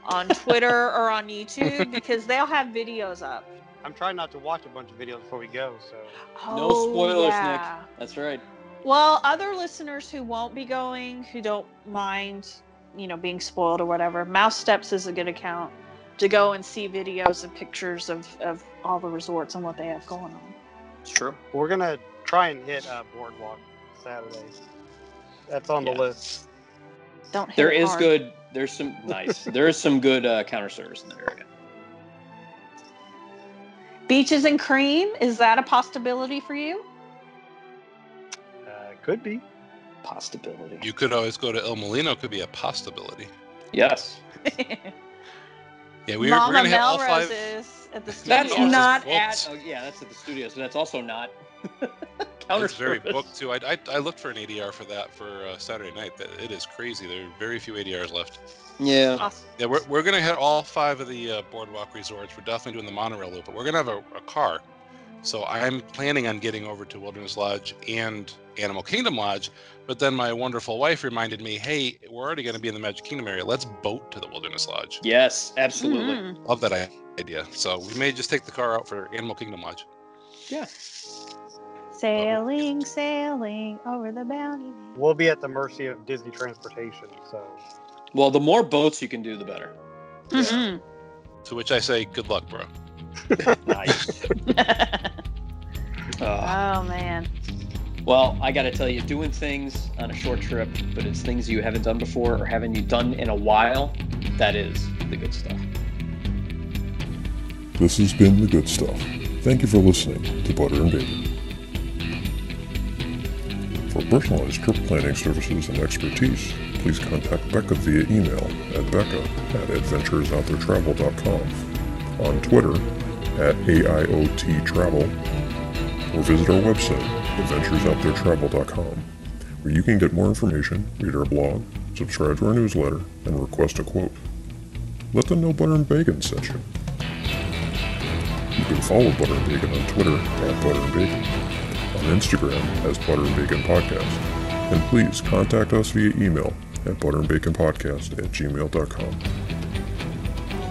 on Twitter or on YouTube because they'll have videos up. I'm trying not to watch a bunch of videos before we go, so oh, No Oh, spoilers, yeah. Nick. That's right. Well, other listeners who won't be going, who don't mind, you know, being spoiled or whatever, Mouse Steps is a good account to go and see videos and pictures of, of all the resorts and what they have going on. It's true. We're gonna try and hit uh, Boardwalk Saturday. That's on Yeah. the list. Don't hit There it is hard. good. There's some nice. there is some good uh, counter service in that area. beaches and cream. Is that a possibility for you? Uh, could be. Possibility. You could always go to El Molino. Could be a possibility. yes. Yeah, we were, we're gonna hit all Melrose five. Is at the studio. That's not at. Oh, yeah, that's at the studio. So that's also not counter It's very booked too. I, I, I looked for an ADR for that for uh, Saturday night. That it is crazy. There are very few ADRs left. Yeah. Awesome. Yeah, we're, we're gonna hit all five of the uh, boardwalk resorts. We're definitely doing the monorail loop, but we're gonna have a, a car. So I'm planning on getting over to Wilderness Lodge and Animal Kingdom Lodge. But then my wonderful wife reminded me, hey, we're already gonna be in the Magic Kingdom area. Let's boat to the Wilderness Lodge. Yes, absolutely. Mhm. Love that idea. So we may just take the car out for Animal Kingdom Lodge. Yeah. Sailing, sailing over the bounty. We'll be at the mercy of Disney transportation. So Well, the more boats you can do, the better. Mhm. To which I say, good luck, bro. Nice. oh man. Well, I got to tell you, doing things on a short trip, but it's things you haven't done before or haven't you done in a while, that is the good stuff. This has been the good stuff. Thank you for listening to Butter and Bacon. For personalized trip planning services and expertise, please contact Becca via email at becca at adventuresouttheretravel.com, on Twitter at AIOTtravel, or visit our website, adventuresouttheretravel.com, where you can get more information, read our blog, subscribe to our newsletter, and request a quote. Let them know Butter and Bacon sent you. You can follow Butter and Bacon on Twitter at Butter and Bacon, on Instagram as Butter and Bacon Podcast, and please contact us via email at butterandbaconpodcast at gmail.com.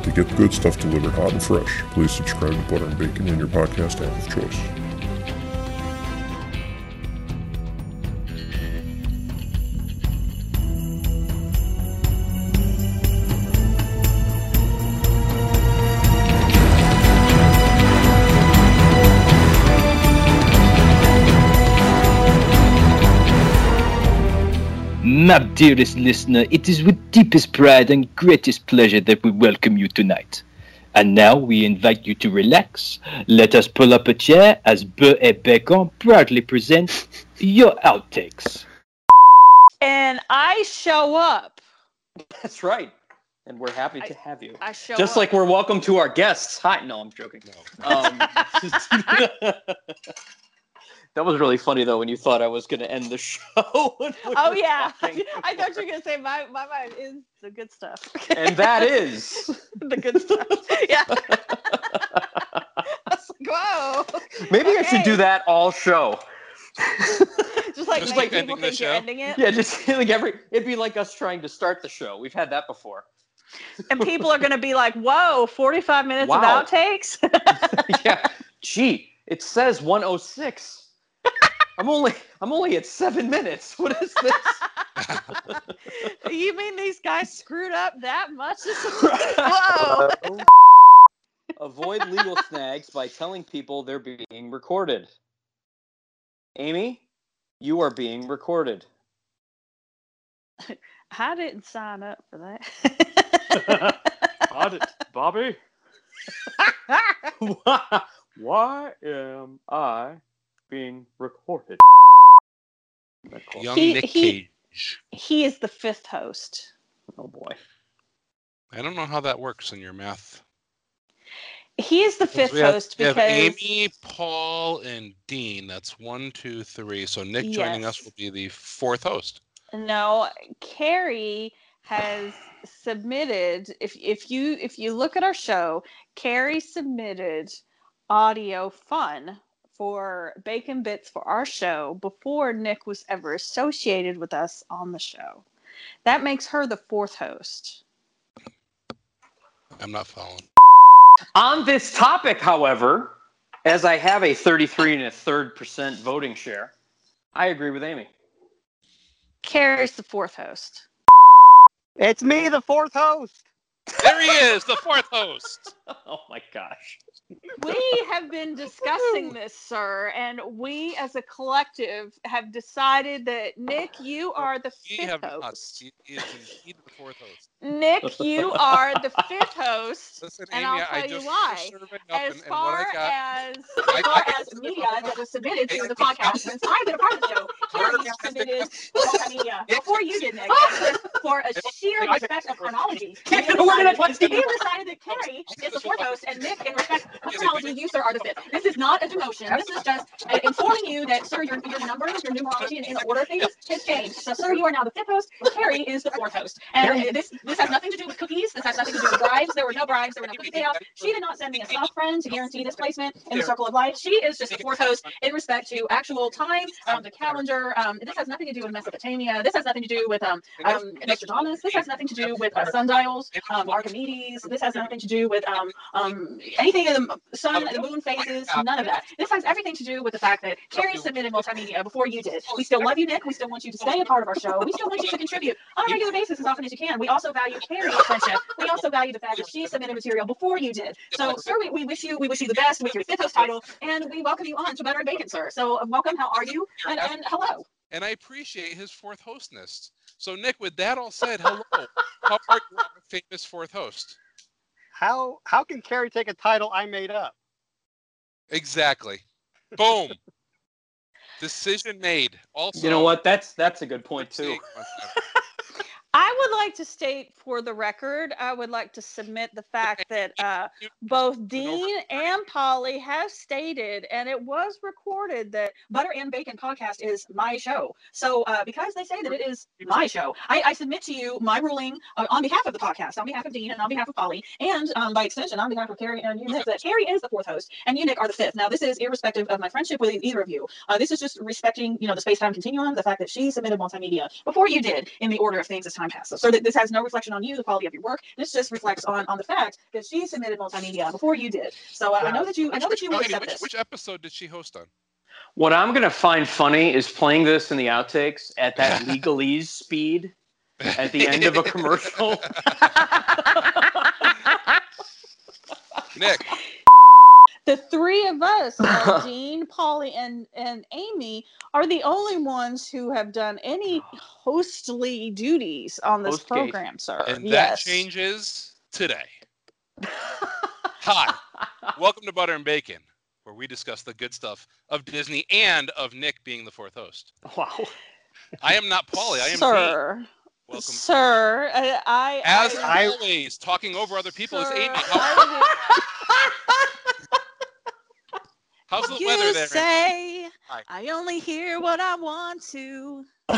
To get good stuff delivered hot and fresh, please subscribe to Butter and Bacon in your podcast app of choice. My dearest listener, it is with deepest pride and greatest pleasure that we welcome you tonight. And now we invite you to relax. Let us pull up a chair as Beur et Bacon proudly present your outtakes. And I show up. That's right. And we're happy I- to have you. I show Just up. like we're welcome to our guests. Hi. No, I'm joking. No. Um, that was really funny though when you thought I was going to end the show. we Oh yeah. talking. I thought you were gonna say my my mind is the good stuff. and that is the good stuff. Yeah. I like, whoa. maybe I should do that all show. Just like Just like people ending the think you're show? ending it. yeah, just like every it'd be like us trying to start the show. We've had that before. And people are gonna be like, whoa, 45 minutes Wow. of outtakes. yeah. Gee, it says 106. I'm only I'm only at seven minutes. What is this? you mean these guys screwed up that much? whoa. Avoid legal snags by telling people they're being recorded. Amy, you are being recorded. I didn't sign up for that. I did, Bobby? why, why am I being recorded? Young He- Nick he- Cage. he is the fifth host. Oh boy. I don't know how that works in your math. He is the fifth we have, host we have because Amy, Paul, and Dean. That's one, two, three. So Nick joining us will be the fourth host. no, Carrie has submitted. If if you if you look at our show, Carrie submitted audio fun for Bacon Bits for our show before Nick was ever associated with us on the show. That makes her the fourth host. I'm not following. On this topic, however, as I have a 33 and a third percent voting share, I agree with Amy. Carrie's the fourth host. it's me, the fourth host. There he is, the fourth host. Oh my gosh. we have been discussing this, sir, and we as a collective have decided that Nick, you are the We fifth have not. host. He he is indeed the fourth host. Nick, you are the fifth host. Listen, And Amy, I'll I tell you why. finished serving up, As and, and far I got. as I- as far as media that was submitted to the podcast, since I've been a part of the show, Carrie submitted multimedia before you did, Nick. For a sheer respect of chronology, Can't get a word in decided, edgewise. we decided that Carrie is the fourth host, and Nick, in respect of chronology, you sir are the fifth. This is not a demotion. This is just uh, informing you that, sir, your, your numbers, your numerology, and in the order of things has changed. So, sir, you are now the fifth host. Carrie is the fourth host. And uh, this this has nothing to do with cookies. This has nothing to do with bribes. There were no bribes. There were no cookie payouts. She did not send me a soft friend to guarantee this placement in the circle of life. She is just the fourth host in respect to actual time, um, the calendar. Um, this has nothing to do with Mesopotamia. This has nothing to do with um, um, Nostradamus. This has nothing to do with uh, sundials, um, Archimedes. This has nothing to do with um, um, anything in the sun, the moon phases. None of that. This has everything to do with the fact that Carrie submitted multimedia before you did. We still love you, Nick. We still want you to stay a part of our show. We still want you to contribute on a regular basis as often as you can. We also value Carrie's friendship. We also value the fact that she submitted material before you did. So, sir, we, we wish you we wish you the best with your fifth host title, and we welcome you on to Butter and Bacon, sir. So, welcome. How are you? And, and hello. And I appreciate his fourth hostness. So, Nick, with that all said, hello. How are you, famous fourth host? How how can Carrie take a title I made up? Exactly. Boom. Decision made. Also, You know what? That's that's a good point too. I would like to state for the record, I would like to submit the fact that uh, both Dean and Polly have stated, and it was recorded, that Butter and Bacon podcast is my show. So, uh, because they say that it is my show, I, I submit to you my ruling uh, on behalf of the podcast, on behalf of Dean and on behalf of Polly, and um, by extension, on behalf of Carrie and you, Nick, that Carrie is the fourth host and you, Nick, are the fifth. Now, this is irrespective of my friendship with either of you. Uh, this is just respecting, you know, the space-time continuum, the fact that she submitted multimedia before you did in the order of things as time passes. So that this has no reflection on you, the quality of your work. This just reflects on on the fact that she submitted multimedia before you did. So uh, I know that you I know that you will Which, accept which, this. which episode did she host on? What I'm gonna find funny is playing this in the outtakes at that legalese speed at the end of a commercial. Nick, the three of us, Dean, Polly, and and Amy, are the only ones who have done any hostly duties on this Hostgate. program, sir. and that changes today. Hi, welcome to Butter and Bacon, where we discuss the good stuff of Disney and of Nick being the fourth host. wow. I am not Polly. I am Pete. Sir, Welcome. sir, I, I As I, always, talking over other people is Sir, Amy. How, I how's the you weather there? say Hi. I only hear what I want to.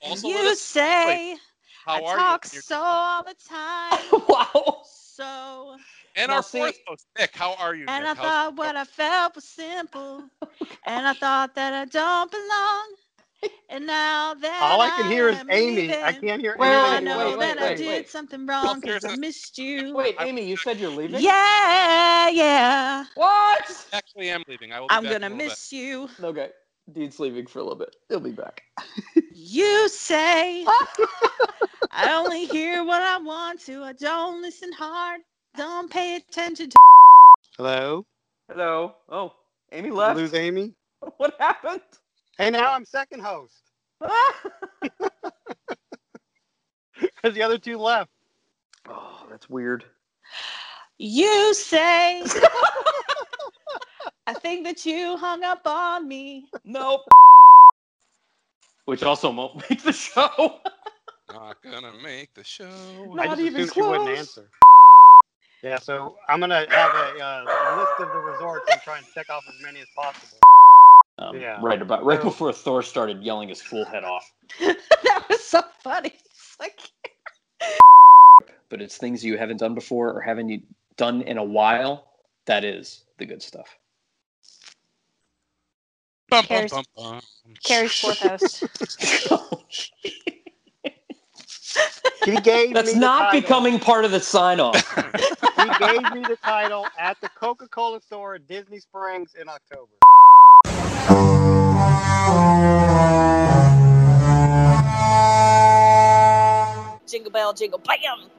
Also, you let us- say how I are talk you? So all the time. wow. So, And Now, our see- fourth host, Nick. How are you? and I How's- thought what I felt was simple, and I thought that I don't belong. And now that All I can hear is am Amy. I can't hear Wait, I anything. wait, know wait, that I did wait. something wrong because I missed you. Wait, Amy, you said you're leaving? Yeah, yeah. What? Actually, I'm leaving. I will. Be I'm gonna a little miss you. Okay. Dean's leaving for a little bit. He'll be back. You say I only hear what I want to. I don't listen hard. Don't pay attention to. Hello? Hello. Oh, Amy Did left. Lose Amy? What happened? Hey, now I'm second host because the other two left. oh, that's weird. You say I think that you hung up on me. Nope. Which also won't make the show. Not gonna make the show. Not I just even assumed she wouldn't close. answer. Yeah, so I'm gonna have a uh, list of the resorts and try and check off as many as possible. Um, Yeah. Right about right So- before Thor started yelling his full head off. that was so funny. It's like But it's things you haven't done before or haven't you done in a while. That is the good stuff. Bum, bum, Carrie's- bum, bum. Carrie's fourth host. He gave That's me the not title. becoming part of the sign off. He gave me the title at the Coca-Cola store at Disney Springs in October. Jingle bell, jingle bam.